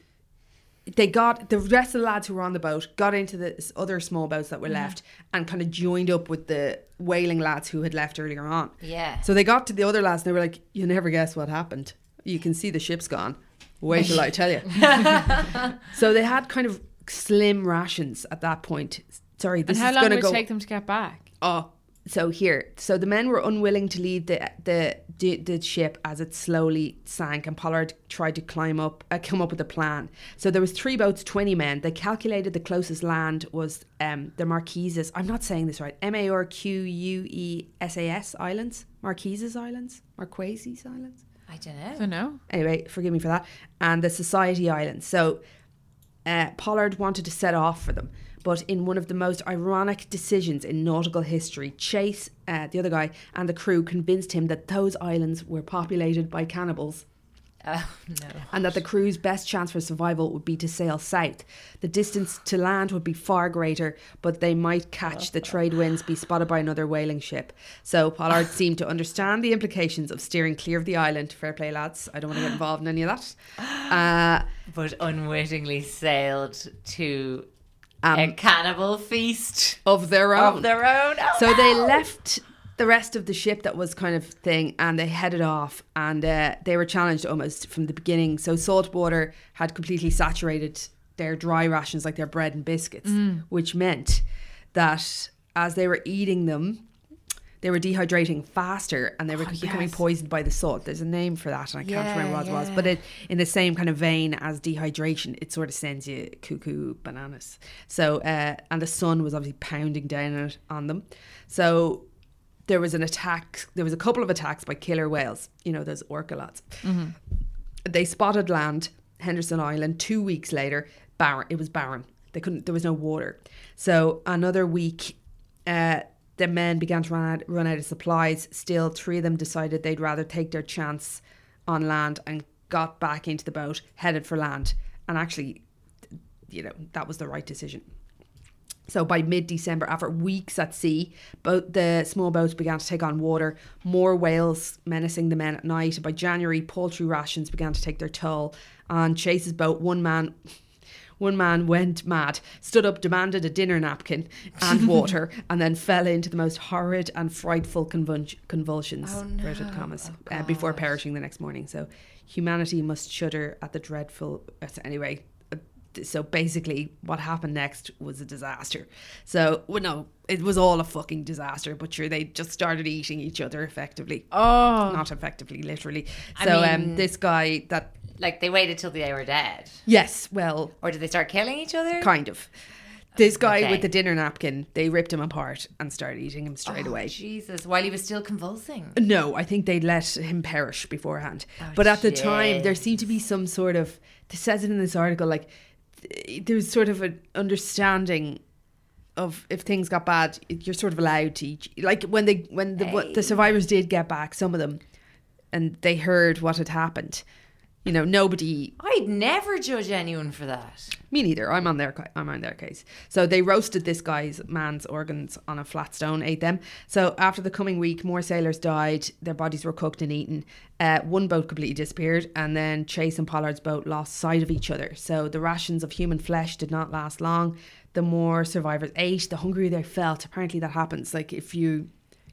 they got the rest of the lads who were on the boat got into the other small boats that were left and kind of joined up with the whaling lads who had left earlier on. Yeah. So they got to the other lads and they were like, "You never guess what happened. You can see the ship's gone. Wait till I tell you." so they had kind of slim rations at that point. Sorry, this And how is long would to it go. take them to get back? Oh, so here, so the men were unwilling to leave the the the, the ship as it slowly sank, and Pollard tried to climb up, uh, come up with a plan. So there was three boats, twenty men. They calculated the closest land was um the Marquesas. I'm not saying this right. M A R Q U E S A S Islands, Marquesas Islands, Marquesas Islands. I don't know. I don't know. Anyway, forgive me for that. And the Society Islands. So uh, Pollard wanted to set off for them. But in one of the most ironic decisions in nautical history, Chase, uh, the other guy, and the crew convinced him that those islands were populated by cannibals Oh no. and that the crew's best chance for survival would be to sail south. The distance to land would be far greater, but they might catch the trade winds, be spotted by another whaling ship. So Pollard seemed to understand the implications of steering clear of the island. Fair play, lads. I don't want to get involved in any of that. Uh, But unwittingly sailed to Um, a cannibal feast of their own. of their own. Oh, So they left the rest of the ship that was kind of thing and they headed off and uh, they were challenged almost from the beginning. So salt water had completely saturated their dry rations like their bread and biscuits, which meant that as they were eating them, they were dehydrating faster and they were becoming poisoned by the salt. There's a name for that and I can't remember what it was. But it in the same kind of vein as dehydration, it sort of sends you cuckoo bananas. So uh, and the sun was obviously pounding down on, on them. So there was an attack. There was a couple of attacks by killer whales. You know those orca lads. They spotted land, Henderson Island. Two weeks later, barren. It was barren. They couldn't. There was no water. So another week, uh, the men began to run out, run out of supplies. Still, three of them decided they'd rather take their chance on land and got back into the boat, headed for land, and actually, you know, that was the right decision. So by mid-December, after weeks at sea, both the small boats began to take on water. More whales menacing the men at night. By January, poultry rations began to take their toll. On Chase's boat, one man, one man went mad, stood up, demanded a dinner napkin and water, and then fell into the most horrid and frightful convul- convulsions. inverted commas, uh, before perishing the next morning. So humanity must shudder at the dreadful. uh, Anyway, so basically what happened next was a disaster so well no it was all a fucking disaster but sure they just started eating each other effectively Oh. not effectively literally I so mean- um this guy that Like they waited till they were dead, yes well or did they start killing each other? kind of this guy Okay. with the dinner napkin they ripped him apart and started eating him straight Oh, away Jesus, while he was still convulsing. No, I think they let him perish beforehand. Oh, but at the time, there seemed to be some sort of. It says it in this article, like there was sort of an understanding of if things got bad, you're sort of allowed to. eat- Like when they when the what the survivors did get back, some of them, and they heard what had happened. You know, nobody I'd never judge anyone for that. me neither. I'm on their I'm on their case. So they roasted this guy's man's organs on a flat stone, ate them. So after the coming week, more sailors died. Their bodies were cooked and eaten. Uh, one boat completely disappeared, and then Chase and Pollard's boat lost sight of each other. So the rations of human flesh did not last long. The more survivors ate, the hungrier they felt. Apparently, that happens. Like if you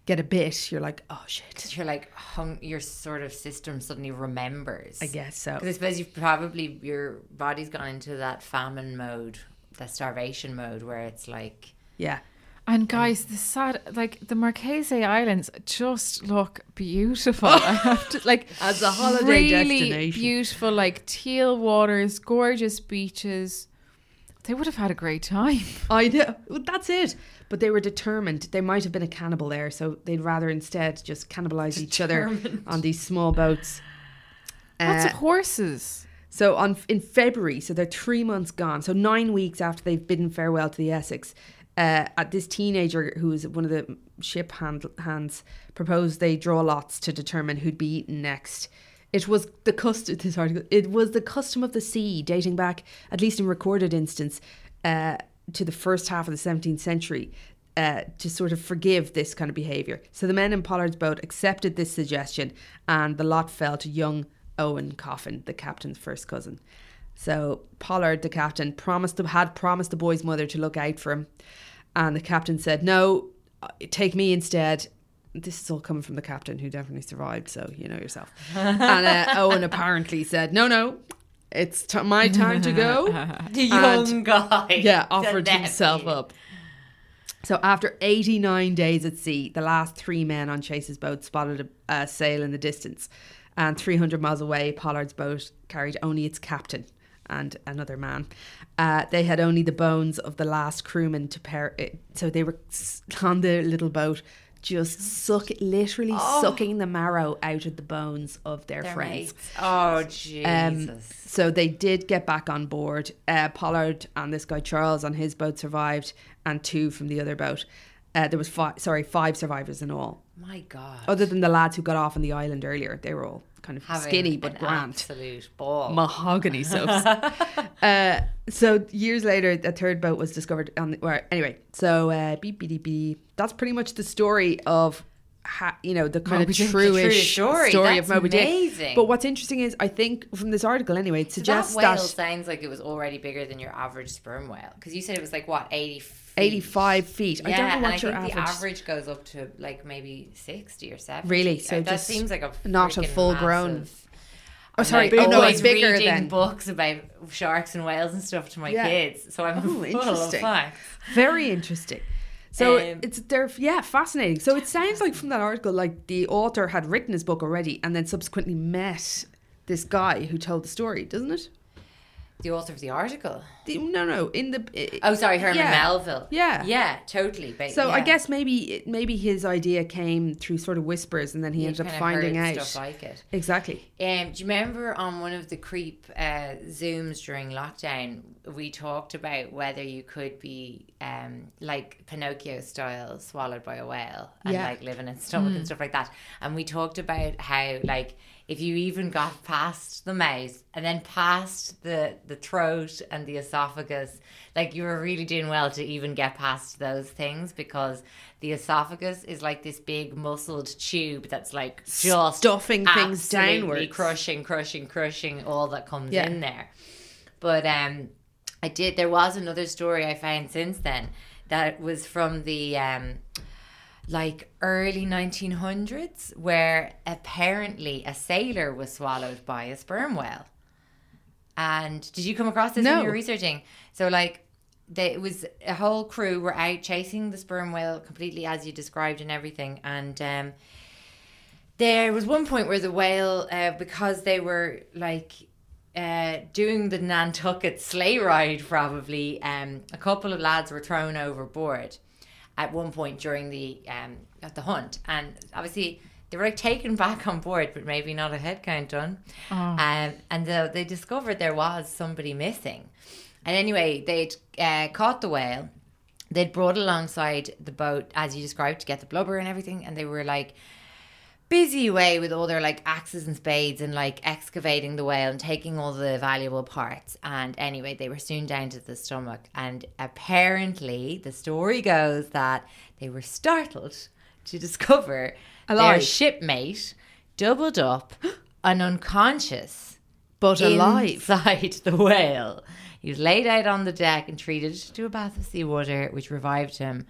get a bit, you're like, oh shit. You're like hung, your sort of system suddenly remembers. I guess so. Because I suppose you've probably your body's gone into that famine mode, that starvation mode, where it's like Yeah. And guys, the sad, like the Marquesas Islands just look beautiful. I have to, like As a holiday really destination. beautiful, like teal waters, gorgeous beaches. They would have had a great time. I know. Well, That's it. But they were determined. They might have been a cannibal there, so they'd rather instead just cannibalize each other on these small boats. Lots Uh, of horses. so on in February, so they're three months gone. So nine weeks after they've bidden farewell to the Essex, uh, at this teenager who was one of the ship hand, hands proposed they draw lots to determine who'd be eaten next. It was the custom. This article. It was the custom of the sea, dating back at least in recorded instance uh, to the first half of the 17th century. Uh, to sort of forgive this kind of behaviour. So the men in Pollard's boat accepted this suggestion, and the lot fell to young Owen Coffin, the captain's first cousin. So Pollard, the captain, promised had promised the boy's mother to look out for him, and the captain said, "No, uh, take me instead." This is all coming from the captain, who definitely survived. So you know yourself. and uh, Owen apparently said, "No, no, it's t- my time to go." the And- young guy. yeah, offered himself up. So after 89 days at sea, the last three men on Chase's boat spotted a, a sail in the distance. And 300 miles away, Pollard's boat carried only its captain and another man. Uh, they had only the bones of the last crewman to pair. It, so they were on the little boat, just suck, literally sucking the marrow out of the bones of their, Their friends. mates. Oh Jesus. Um, so they did get back on board. Uh, Pollard and this guy Charles on his boat survived, and two from the other boat. Uh, there was five, sorry, five survivors in all. My God. Other than the lads who got off on the island earlier, they were all kind of Having skinny but grand, Absolute ball. mahogany soaps. uh, so years later, a third boat was discovered on. The, where, anyway, so uh, beep beep beep. That's pretty much the story of. Ha, you know the kind Moby of. The true true-ish story. of Moby amazing. Dick. But what's interesting is, I think from this article anyway, it suggests that that, whale sounds like it was already bigger than your average sperm whale because you said it was like what eighty. Feet. 85 feet. I Yeah, don't know and what I your think average. the average goes up to like maybe sixty or seventy. Really? Uh, So that just seems like a not a full-grown- massive- Oh, I'm, sorry. like, Oh, no, always it's bigger reading than. books about sharks and whales and stuff to my Yeah. kids, so I'm Oh, full of interesting. facts. Very interesting. So Um, it's they're yeah fascinating. So it sounds like from that article, like the author had written his book already, and then subsequently met this guy who told the story, doesn't it? The author of the article. The, no, no. In the Oh, sorry, Herman yeah. Melville. Yeah. yeah, totally. But, So I guess maybe maybe his idea came through sort of whispers, and then he ended up finding out stuff like it. exactly. Um, do you remember on one of the creep uh, zooms during lockdown, we talked about whether you could be um, like Pinocchio style swallowed by a whale and Yeah. like live in its stomach and stuff like that. And we talked about how like if you even got past the mouth and then past the the throat and the esophagus, like you were really doing well to even get past those things because the esophagus is like this big muscled tube that's like just Stuffing things downward crushing, crushing, crushing all that comes Yeah. in there. But um, I did. There was another story I found since then that was from the um, like early 1900s, where apparently a sailor was swallowed by a sperm whale. And did you come across this when you were researching? So like. They, it was a whole crew were out chasing the sperm whale completely as you described and everything and um, there was one point where the whale, uh, because they were like uh, doing the Nantucket sleigh ride, probably, um, a couple of lads were thrown overboard at one point during the um, at the hunt, and obviously they were like taken back on board, but maybe not a head count done. Um, and the, they discovered there was somebody missing, and anyway, they'd uh, caught the whale. They'd brought alongside the boat as you described to get the blubber and everything, and they were like busy way with all their like axes and spades and like excavating the whale and taking all the valuable parts. And anyway, they were soon down to the stomach. And apparently, the story goes that they were startled to discover their Alive. shipmate doubled up and unconscious But alive. inside the whale. He was laid out on the deck and treated to a bath of seawater, which revived him.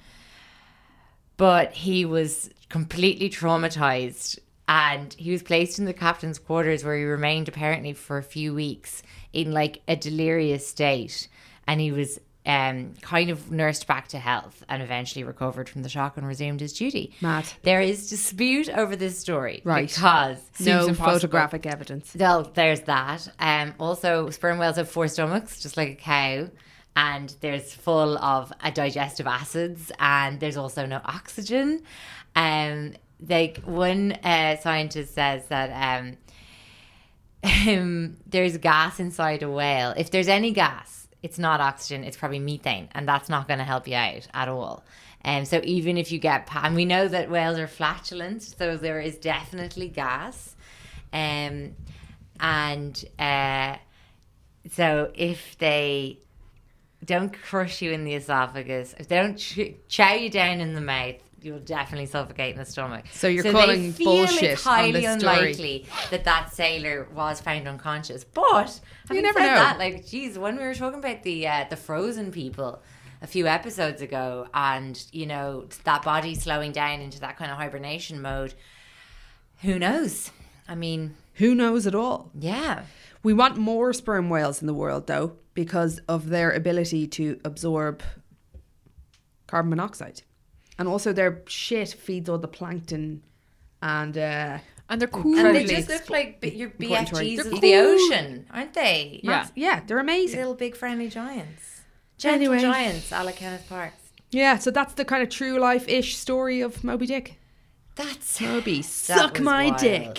But he was completely traumatized and he was placed in the captain's quarters where he remained apparently for a few weeks in like a delirious state. And he was um, kind of nursed back to health and eventually recovered from the shock and resumed his duty. Mad. There is dispute over this story. Right. Because no impossible. photographic evidence. well, there's that. Um, also, sperm whales have four stomachs, just like a cow, and there's full of uh, digestive acids, and there's also no oxygen. Um, like one uh, scientist says that um, um, there's gas inside a whale. If there's any gas, it's not oxygen. It's probably methane, and that's not going to help you out at all. Um, so even if you get, and we know that whales are flatulent, so there is definitely gas. Um, and uh, so if they don't crush you in the esophagus, if they don't ch- chow you down in the mouth, you'll definitely suffocate in the stomach. So you're they calling bullshit It's on highly this story. unlikely that that sailor was found unconscious. But having never said know. that, like, geez, when we were talking about the uh, the frozen people a few episodes ago, and you know that body slowing down into that kind of hibernation mode, who knows? I mean, Who knows at all? yeah. We want more sperm whales in the world, though, because of their ability to absorb carbon monoxide. And also, their shit feeds all the plankton and. Uh, And they're cool. And they just look like b- your According to our- BFGs They're of the ocean, aren't they? Yeah. yeah, they're amazing. Little big friendly giants. Gentle Anyway. giants, a la Kenneth Parks. Yeah, so that's the kind of true life ish story of Moby Dick. That's Moby, suck was my wild. dick.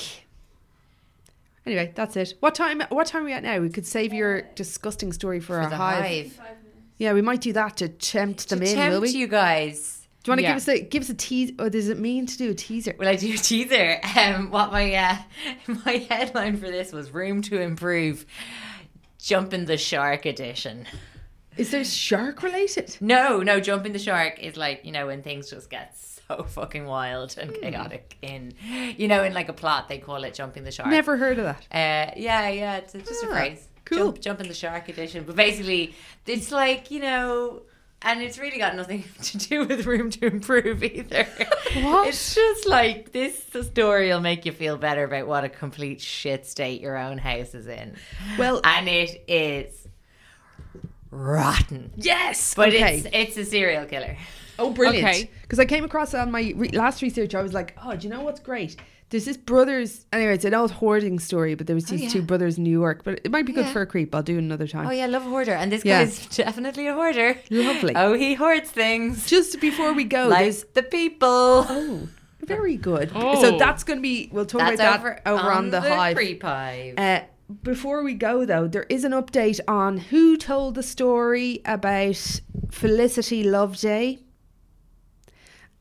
Anyway, that's it. What time? What time are we at now? We could save your disgusting story for, for our the hive. hive. Yeah, we might do that to tempt them to in, tempt will we? you guys. Do you want to Yeah. give us a give us a tease? Or does it mean to do a teaser? Will I do a teaser? Um, what my uh, my headline for this was "Room to Improve." Jumping the Shark edition. Is there shark related? No, no, jumping the shark is like you know when things just get so fucking wild and Hmm. chaotic. In you know, in like a plot, they call it jumping the shark. Never heard of that. Uh, yeah, yeah, it's just a Ah, phrase. cool. Jump, jump the shark edition. But basically, it's like, you know, and it's really got nothing to do with room to improve either. What? It's just like this story will make you feel better about what a complete shit state your own house is in. Well- and it is rotten. Yes. But okay. it's it's a serial killer. Oh, brilliant! Okay. Because I came across on my re- last research. I was like, oh, do you know what's great? There's this brothers. Anyway, it's an old hoarding story, but there was these Oh, yeah. two brothers in New York. But it might be good Yeah. for a creep. I'll do it another time. Oh yeah, love a hoarder. And this Yeah. guy's definitely a hoarder. Lovely. Oh, he hoards things. Just before we go, like there's the people. oh, very good. Oh. So that's going to be. We'll talk That's about over, that over on, the, hive. creep hive. Uh, before we go, though, there is an update on who told the story about Felicity Loveday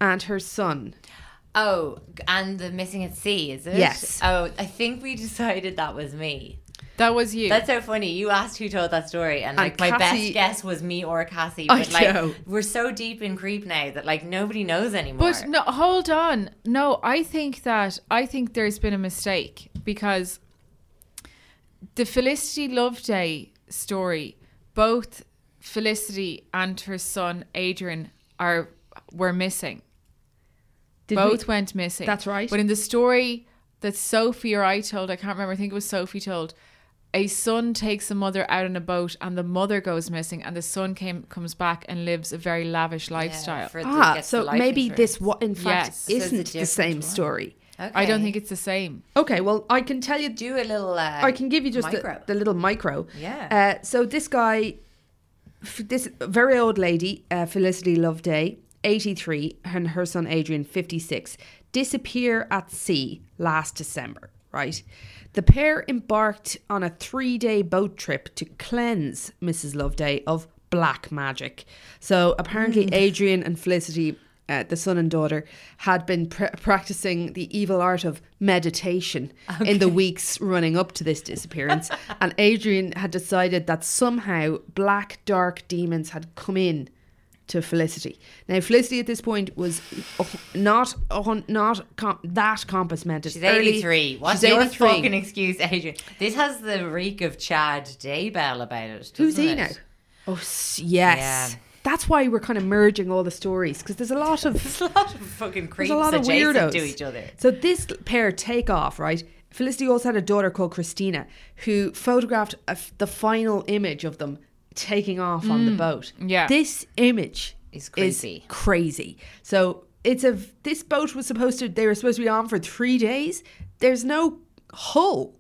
and her son. Oh, and the missing at sea, is it? Yes. Oh, I think we decided that was me. That was you. That's so funny. You asked who told that story, and like my Cassie- best guess was me or Cassie. I like know. we're so deep in creep now that like nobody knows anymore. But no, hold on. No, I think that I think there's been a mistake because the Felicity Loveday story, both Felicity and her son Adrian are were missing. Did both we- went missing. That's right. But in the story that Sophie or I told, I can't remember. I think it was Sophie told. A son takes a mother out on a boat, and the mother goes missing, and the son came comes back and lives a very lavish lifestyle. for Ah, so maybe insurance. this what in fact Yes. So it's a isn't the same one. story. I don't think it's the same. Okay, well I can tell you do a little. Uh, I can give you just the, the little micro. Yeah. Uh, so this guy, this very old lady, uh, Felicity Loveday, 83, and her son Adrian, 56, disappear at sea last December, right? The pair embarked on a three day boat trip to cleanse Mrs. Loveday of black magic. So apparently, Adrian and Felicity. Uh, the son and daughter had been pr- practicing the evil art of meditation in the weeks running up to this disappearance. and Adrian had decided that somehow black, dark demons had come in to Felicity. Now, Felicity at this point was not not com- that compos mentis. She's Early- 83. What's she's your 83. fucking excuse, Adrian? This has the reek of Chad Daybell about it. Who's he it? now? Oh, yes. Yeah. That's why we're kind of merging all the stories because there's a lot of There's a lot of fucking There's creeps a lot of weirdos to each other. So this pair take off, right? Felicity also had a daughter called Christina who photographed a f the final image of them taking off on the mm. boat. yeah. This image Is creepy. crazy. So it's a this boat was supposed to they were supposed to be on for 3 days. There's no hull.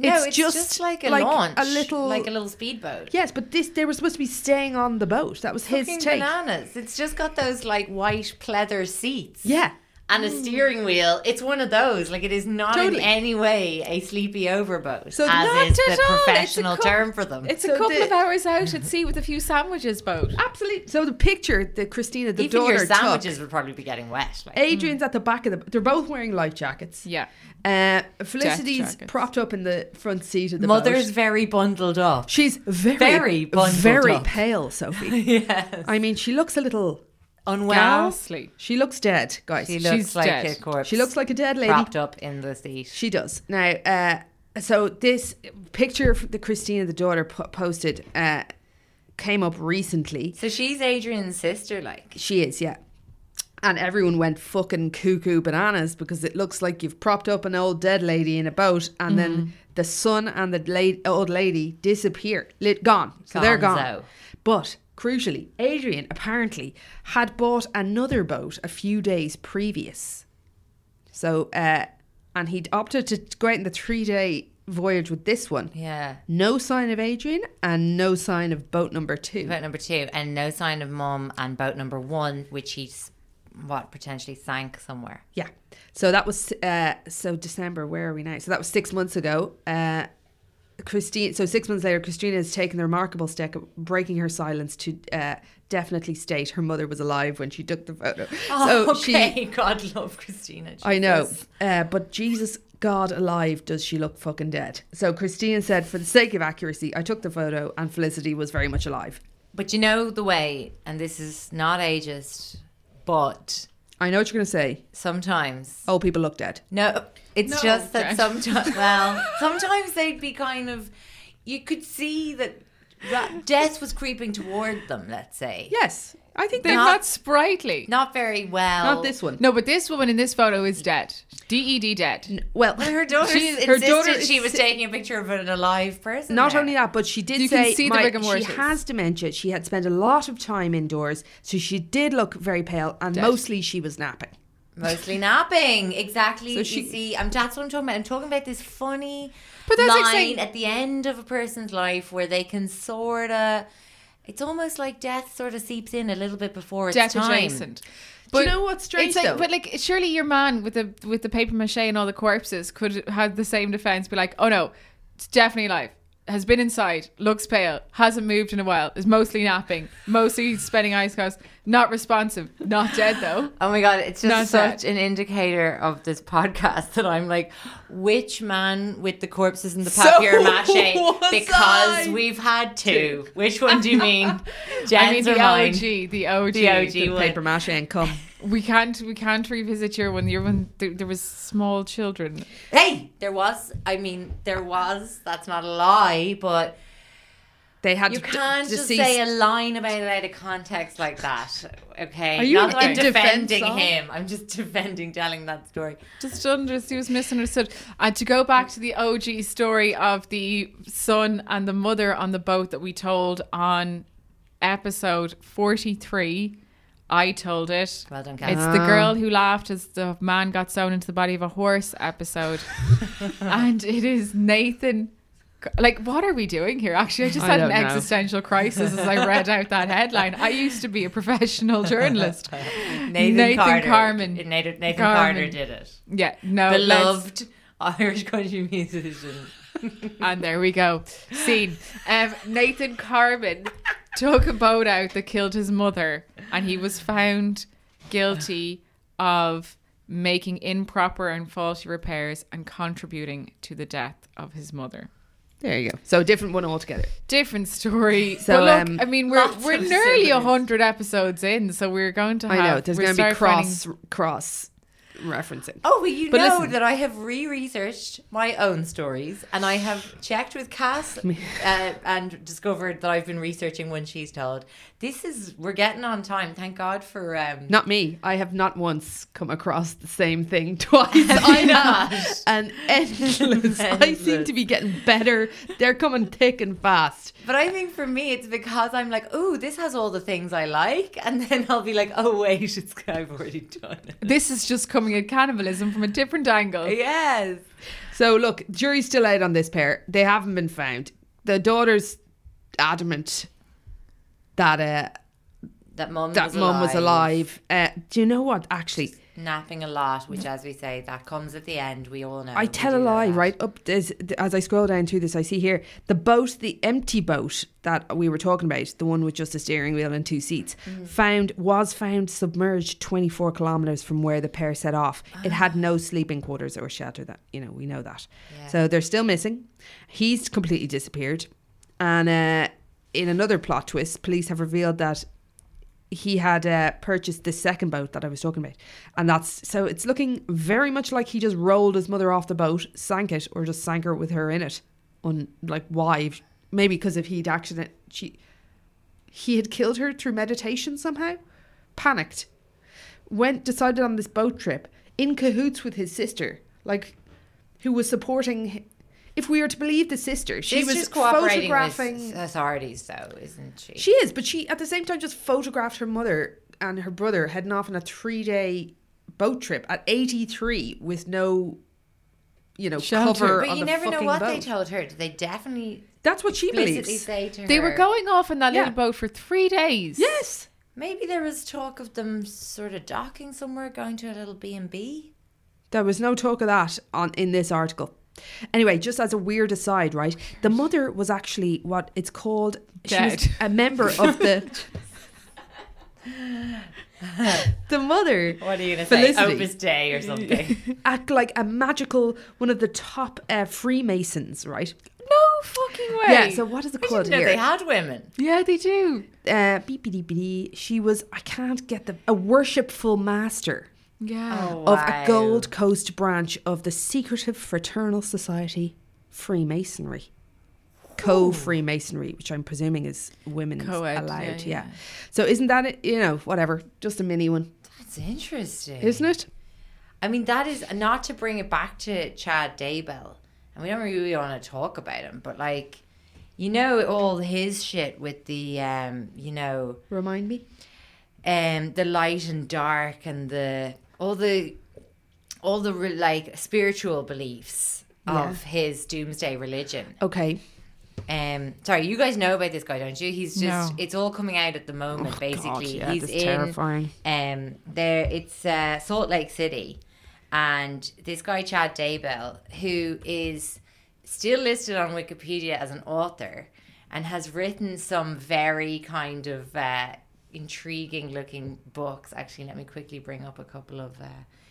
No, it's, just, like a launch, a little like a little speedboat. Yes, but this they were supposed to be staying on the boat. That was his Fucking take. bananas. It's just got those like white pleather seats. Yeah. And a steering wheel. It's one of those. Like it is not Totally. in any way a sleepy overboat. So as not is at the all. It's a professional cou- term for them. It's So a couple the- of hours out at sea with a few sandwiches boat. Absolutely. So the picture that Christina, the Even daughter, your sandwiches took, would probably be getting wet. Like. Adrian's at the back of the. They're both wearing life jackets. Yeah. Uh, Felicity's propped up in the front seat of the Mother's boat. very bundled up. She's very, very bundled very up. pale, Sophie. yes. I mean, she looks a little. Unwell. Ghastly. She looks dead, guys. She looks She's like dead. a corpse. she looks like a dead lady. propped up in the seat. She does. Now, uh, so this picture that Christina, the daughter, po- posted uh, came up recently. So she's Adrian's sister, like. She is, yeah. And everyone went fucking cuckoo bananas because it looks like you've propped up an old dead lady in a boat and Mm-hmm. then the son and the late, old lady disappeared, lit, gone. So they're gone. But crucially, Adrian apparently had bought another boat a few days previous. So, uh, and he'd opted to go out in the three day voyage with this one. Yeah. No sign of Adrian and no sign of boat number two. Boat number two, and no sign of mum, and boat number one, which he's what potentially sank somewhere. Yeah. So that was uh so December, where are we now? So that was six months ago. Uh Christine so six months later Christina has taken the remarkable step of breaking her silence to uh definitely state her mother was alive when she took the photo. Oh, so okay. she God love Christina. I know. Uh but Jesus God alive, does she look fucking dead? So Christina said, for the sake of accuracy, I took the photo and Felicity was very much alive. But you know the way, and this is not ageist, but I know what you're gonna say. sometimes Oh, people look dead. No, it's No, just that sometimes. Well, sometimes they'd be kind of. You could see that ra- death was creeping toward them. Let's say, Yes. I think They're they not, sprightly. not very well. not this one. No, but this woman in this photo is dead. DED dead. Well, Well, her daughter She- insisted her daughter she was taking a picture of an alive person. Not there. only that, but she did You can say see the my- rigor she has dementia. She had spent a lot of time indoors, so she did look very pale, and Dead. mostly she was napping. Mostly napping, exactly. So you she- see, I'm that's what I'm talking about. I'm talking about this funny But that's like line saying- at the end of a person's life where they can sort of. It's almost like death sort of seeps in a little bit before its Death time. adjacent. Do you know what's strange It's like, though? but like, surely your man with the with the paper mache and all the corpses could have the same defense. Be like, oh no, it's definitely alive. has been inside, looks pale, hasn't moved in a while, is mostly napping, mostly spending ice house, not responsive, not dead though. Oh my god, it's just Not such dead. an indicator of this podcast that I'm like, which man with the corpses and the So papier mache? was Because I. we've had two. Which one do you mean? I Jen's mean or the mine? OG, the OG. The OG The one. paper mache and come. We can't we can't revisit your one. Your one there, there was small children. Hey, there was. I mean, there was. That's not a lie, but They had you to can't just deceased- say a line about it out of context like that. Okay, Are you not in- that I'm in defending of? him. I'm just defending telling that story. Just under he was misunderstood. And to go back to the OG story of the son and the mother on the boat that we told on episode forty three. I told it. Well done, Kat. It's the girl ah. who laughed as the man got sewn into the body of a horse episode. and it is Nathan. Like, what are we doing here? Actually, I just I had an know. existential crisis as I read out that headline. I used to be a professional journalist. Nathan, Nathan Carter. Carman. Nathan, Nathan Carman. Carter did it. Yeah, no, Beloved Irish country musician. And there we go. Scene. Um, Nathan Carman took a boat out that killed his mother, and he was found guilty of making improper and faulty repairs and contributing to the death of his mother. There you go. So a different one altogether. Different story. So, So, look, um, I mean, we're we're nearly a hundred episodes in, so we're going to have. I know. There's we'll going to be start finding- cross cross referencing. Oh, well, you But know listen. that I have re-researched my own stories, and I have checked with Cass uh, and discovered that I've been researching one she's told. This is we're getting on time. Thank God for um, Not me. I have not once come across the same thing twice. I not? have an endless. I seem to be getting better. They're coming thick and fast. But I think for me, it's because I'm like, oh, this has all the things I like, and then I'll be like, oh wait, it's I've already done it. This is just coming at cannibalism from a different angle. Yes. So look, jury's still out on this pair. They haven't been found. The daughter's adamant that uh, That mum that was mum was alive. Uh, do you know what? Actually, napping a lot, which, as we say, that comes at the end. We all know. I tell a lie, that. right? Up this, as I scroll down through this, I see here the boat, the empty boat that we were talking about, the one with just a steering wheel and two seats, Mm. found was found submerged 24 kilometers from where the pair set off. It had no sleeping quarters or shelter. That you know, we know that. So they're still missing. He's completely disappeared, and uh, in another plot twist, police have revealed that he had uh, purchased the second boat that I was talking about, and that's so it's looking very much like he just rolled his mother off the boat, sank it, or just sank her with her in it. On like why? Maybe because if he'd accident, she he had killed her through meditation somehow. Panicked, went decided on this boat trip in cahoots with his sister, like who was supporting. Hi- If we are to believe the sister, she She's was just cooperating photographing. with authorities, though, isn't she? She is, but she at the same time just photographed her mother and her brother heading off on a three day boat trip at 83 with no, you know, Shelter. cover but on you the never know fucking what they boat. told her. Did they definitely That's what she explicitly believes. say to her? They were going off in that Yeah. little boat for three days. Yes. Maybe there was talk of them sort of docking somewhere, going to a little B and B. There was no talk of that on in this article. Anyway, just as a weird aside, right? The mother was actually what it's called. She was Dead. a member of the. the mother. What are you gonna say? Opus Dei or something? Act like a magical one of the top uh, Freemasons, right? No fucking way. Yeah. So what is it I called here? they had women. yeah, they do. uh, beepity beepity. She was. I can't get the a worshipful master Yeah. Oh, of a Gold Coast branch of the secretive fraternal society Freemasonry. Co Freemasonry, which I'm presuming is women's Co-ed, allowed. yeah, Yeah, yeah. So isn't that it? You know, whatever. Just a mini one, That's interesting, isn't it? I mean, that is not to bring it back to Chad Daybell, and we don't really want to talk about him, but like, you know, all his shit with the, um, you know, Remind me. um, the light and dark, and the all the, all the re- like spiritual beliefs of his doomsday religion. Okay. Um, sorry, you guys know about this guy, don't you? He's just No. it's all coming out at the moment. basically, yeah, he's in terrifying. um there. It's uh, Salt Lake City, and this guy Chad Daybell, who is still listed on Wikipedia as an author and has written some very kind of uh, intriguing looking books. Actually, let me quickly bring up a couple of uh,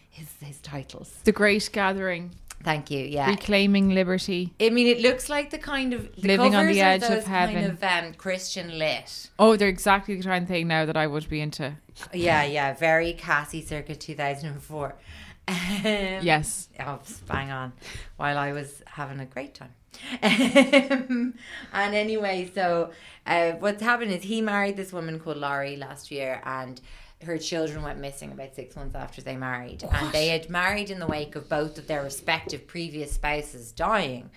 his his titles. The Great Gathering, Thank you. Yeah. Reclaiming Liberty. I mean, it looks like the kind of the Living on the edge of heaven. Kind of um, Christian lit. Oh, they're exactly the kind of thing now that I would be into. Yeah, yeah, very Cassie circa 2004. Um, Yes. Oh, bang on. While I was having a great time. Um, and anyway, so uh, what's happened is he married this woman called Lori last year, and her children went missing about six months after they married. And they had married in the wake of both of their respective previous spouses dying.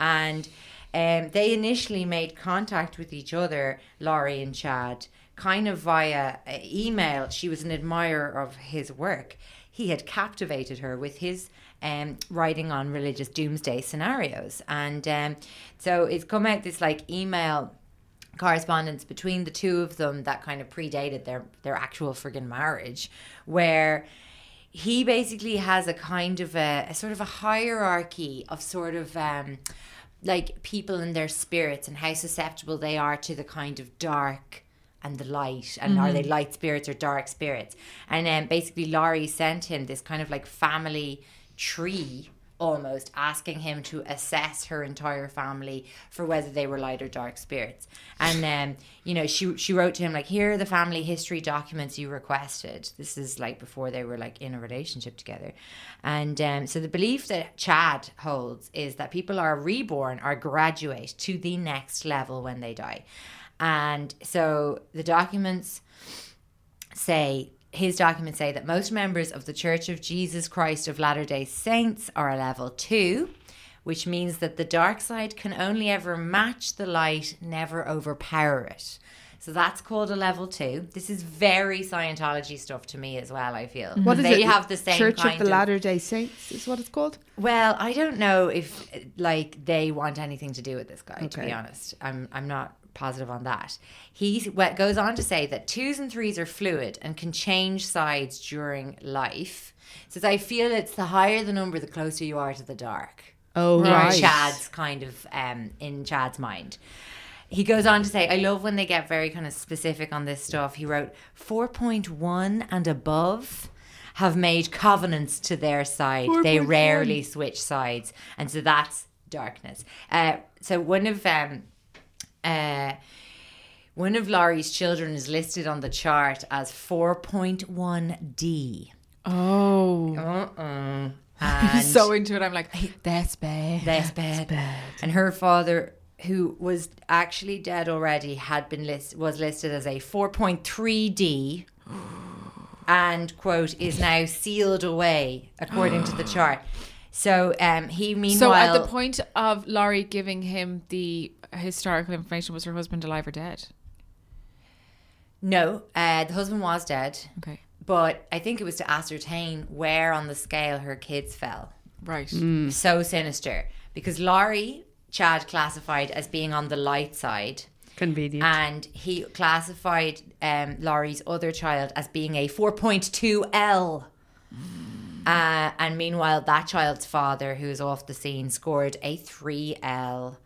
And um, they initially made contact with each other, Lori and Chad, kind of via uh, email. She was an admirer of his work. He had captivated her with his um, writing on religious doomsday scenarios. And um, so it's come out this like email correspondence between the two of them that kind of predated their their actual friggin' marriage where he basically has a kind of a, a sort of a hierarchy of sort of um like people and their spirits and how susceptible they are to the kind of dark and the light and are they light spirits or dark spirits? And then basically Lori sent him this kind of like family tree almost asking him to assess her entire family for whether they were light or dark spirits. And um you know she she wrote to him like here are the family history documents you requested. This is like before they were like in a relationship together. And um so the belief that chad holds is that people are reborn or graduate to the next level when they die. And so the documents say his documents say that most members of the Church of Jesus Christ of Latter day Saints are a level two, which means that the dark side can only ever match the light, never overpower it. So that's called a level two. This is very Scientology stuff to me as well, I feel. What is they it? have the same Church kind of the Latter Day Saints is what it's called. well, I don't know if like they want anything to do with this guy. To be honest, I'm I'm not positive on that. He goes on to say that twos and threes are fluid and can change sides during life. Says I feel it's the higher the number, the closer you are to the dark. Oh, right. Chad's kind of um in Chad's mind. He goes on to say, I love when they get very kind of specific on this stuff. He wrote 4.1 and above have made covenants to their side. They 4.1. rarely switch sides. And so that's darkness. Uh, so one of um uh one of Lori's children is listed on the chart as 4.1D. Oh. Uh-uh. And so into it. I'm like, that's bad. that's bad. And her father, who was actually dead already, had been list was listed as a 4.3D, and quote is now sealed away according to the chart. So um, he meanwhile So at the point of Lori giving him the historical information, was her husband alive or dead? no, uh, the husband was dead, Okay. but I think it was to ascertain where on the scale her kids fell. Right. So sinister because Lori Chad classified as being on the light side. Convenient. and he classified um, Lori's other child as being a 4.2L. Uh, and meanwhile, that child's father, who's off the scene, scored a 3L,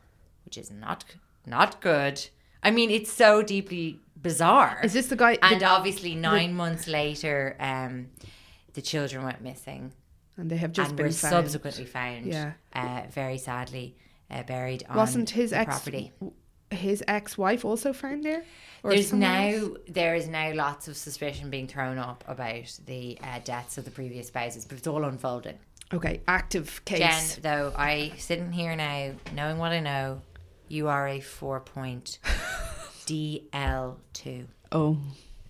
which is not not good. I mean, it's so deeply bizarre. Is this the guy- And the- obviously, nine months later, um, the children went missing and they have just and been were found. subsequently found. Yeah. uh, very sadly uh, buried on Wasn't his the ex property. His ex-wife also found there? There's now else? there is now lots of suspicion being thrown up about the uh, deaths of the previous spouses, but it's all unfolding. Okay, active case. Jen, though, I sitting here now, knowing what I know, you are a four point DL two. oh,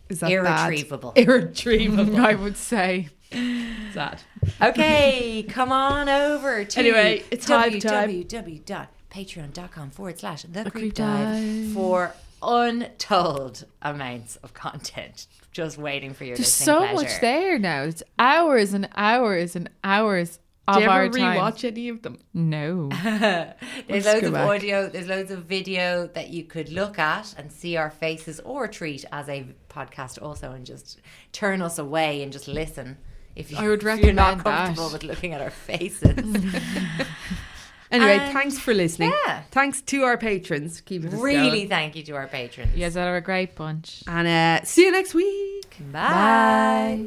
is that Irretrievable. Bad? Irretrievable. I would say. Sad. Okay, come on over to Anyway, it's time. www.patreon.com forward slash the creep Creep dive Dive. for untold amounts of content just waiting for your There's listening so pleasure. much there now. It's hours and hours and hours of Do you our ever time. rewatch any of them? No. There's Let's loads of back. audio, there's loads of video that you could look at and see our faces or treat as a podcast also and just turn us away and just listen. If, you, I would if you're not comfortable that. with looking at our faces. Anyway, And- thanks for listening. Yeah. Thanks to our patrons. Keeping us Really, going. thank you to our patrons. You guys are a great bunch. And uh, see you next week. Bye.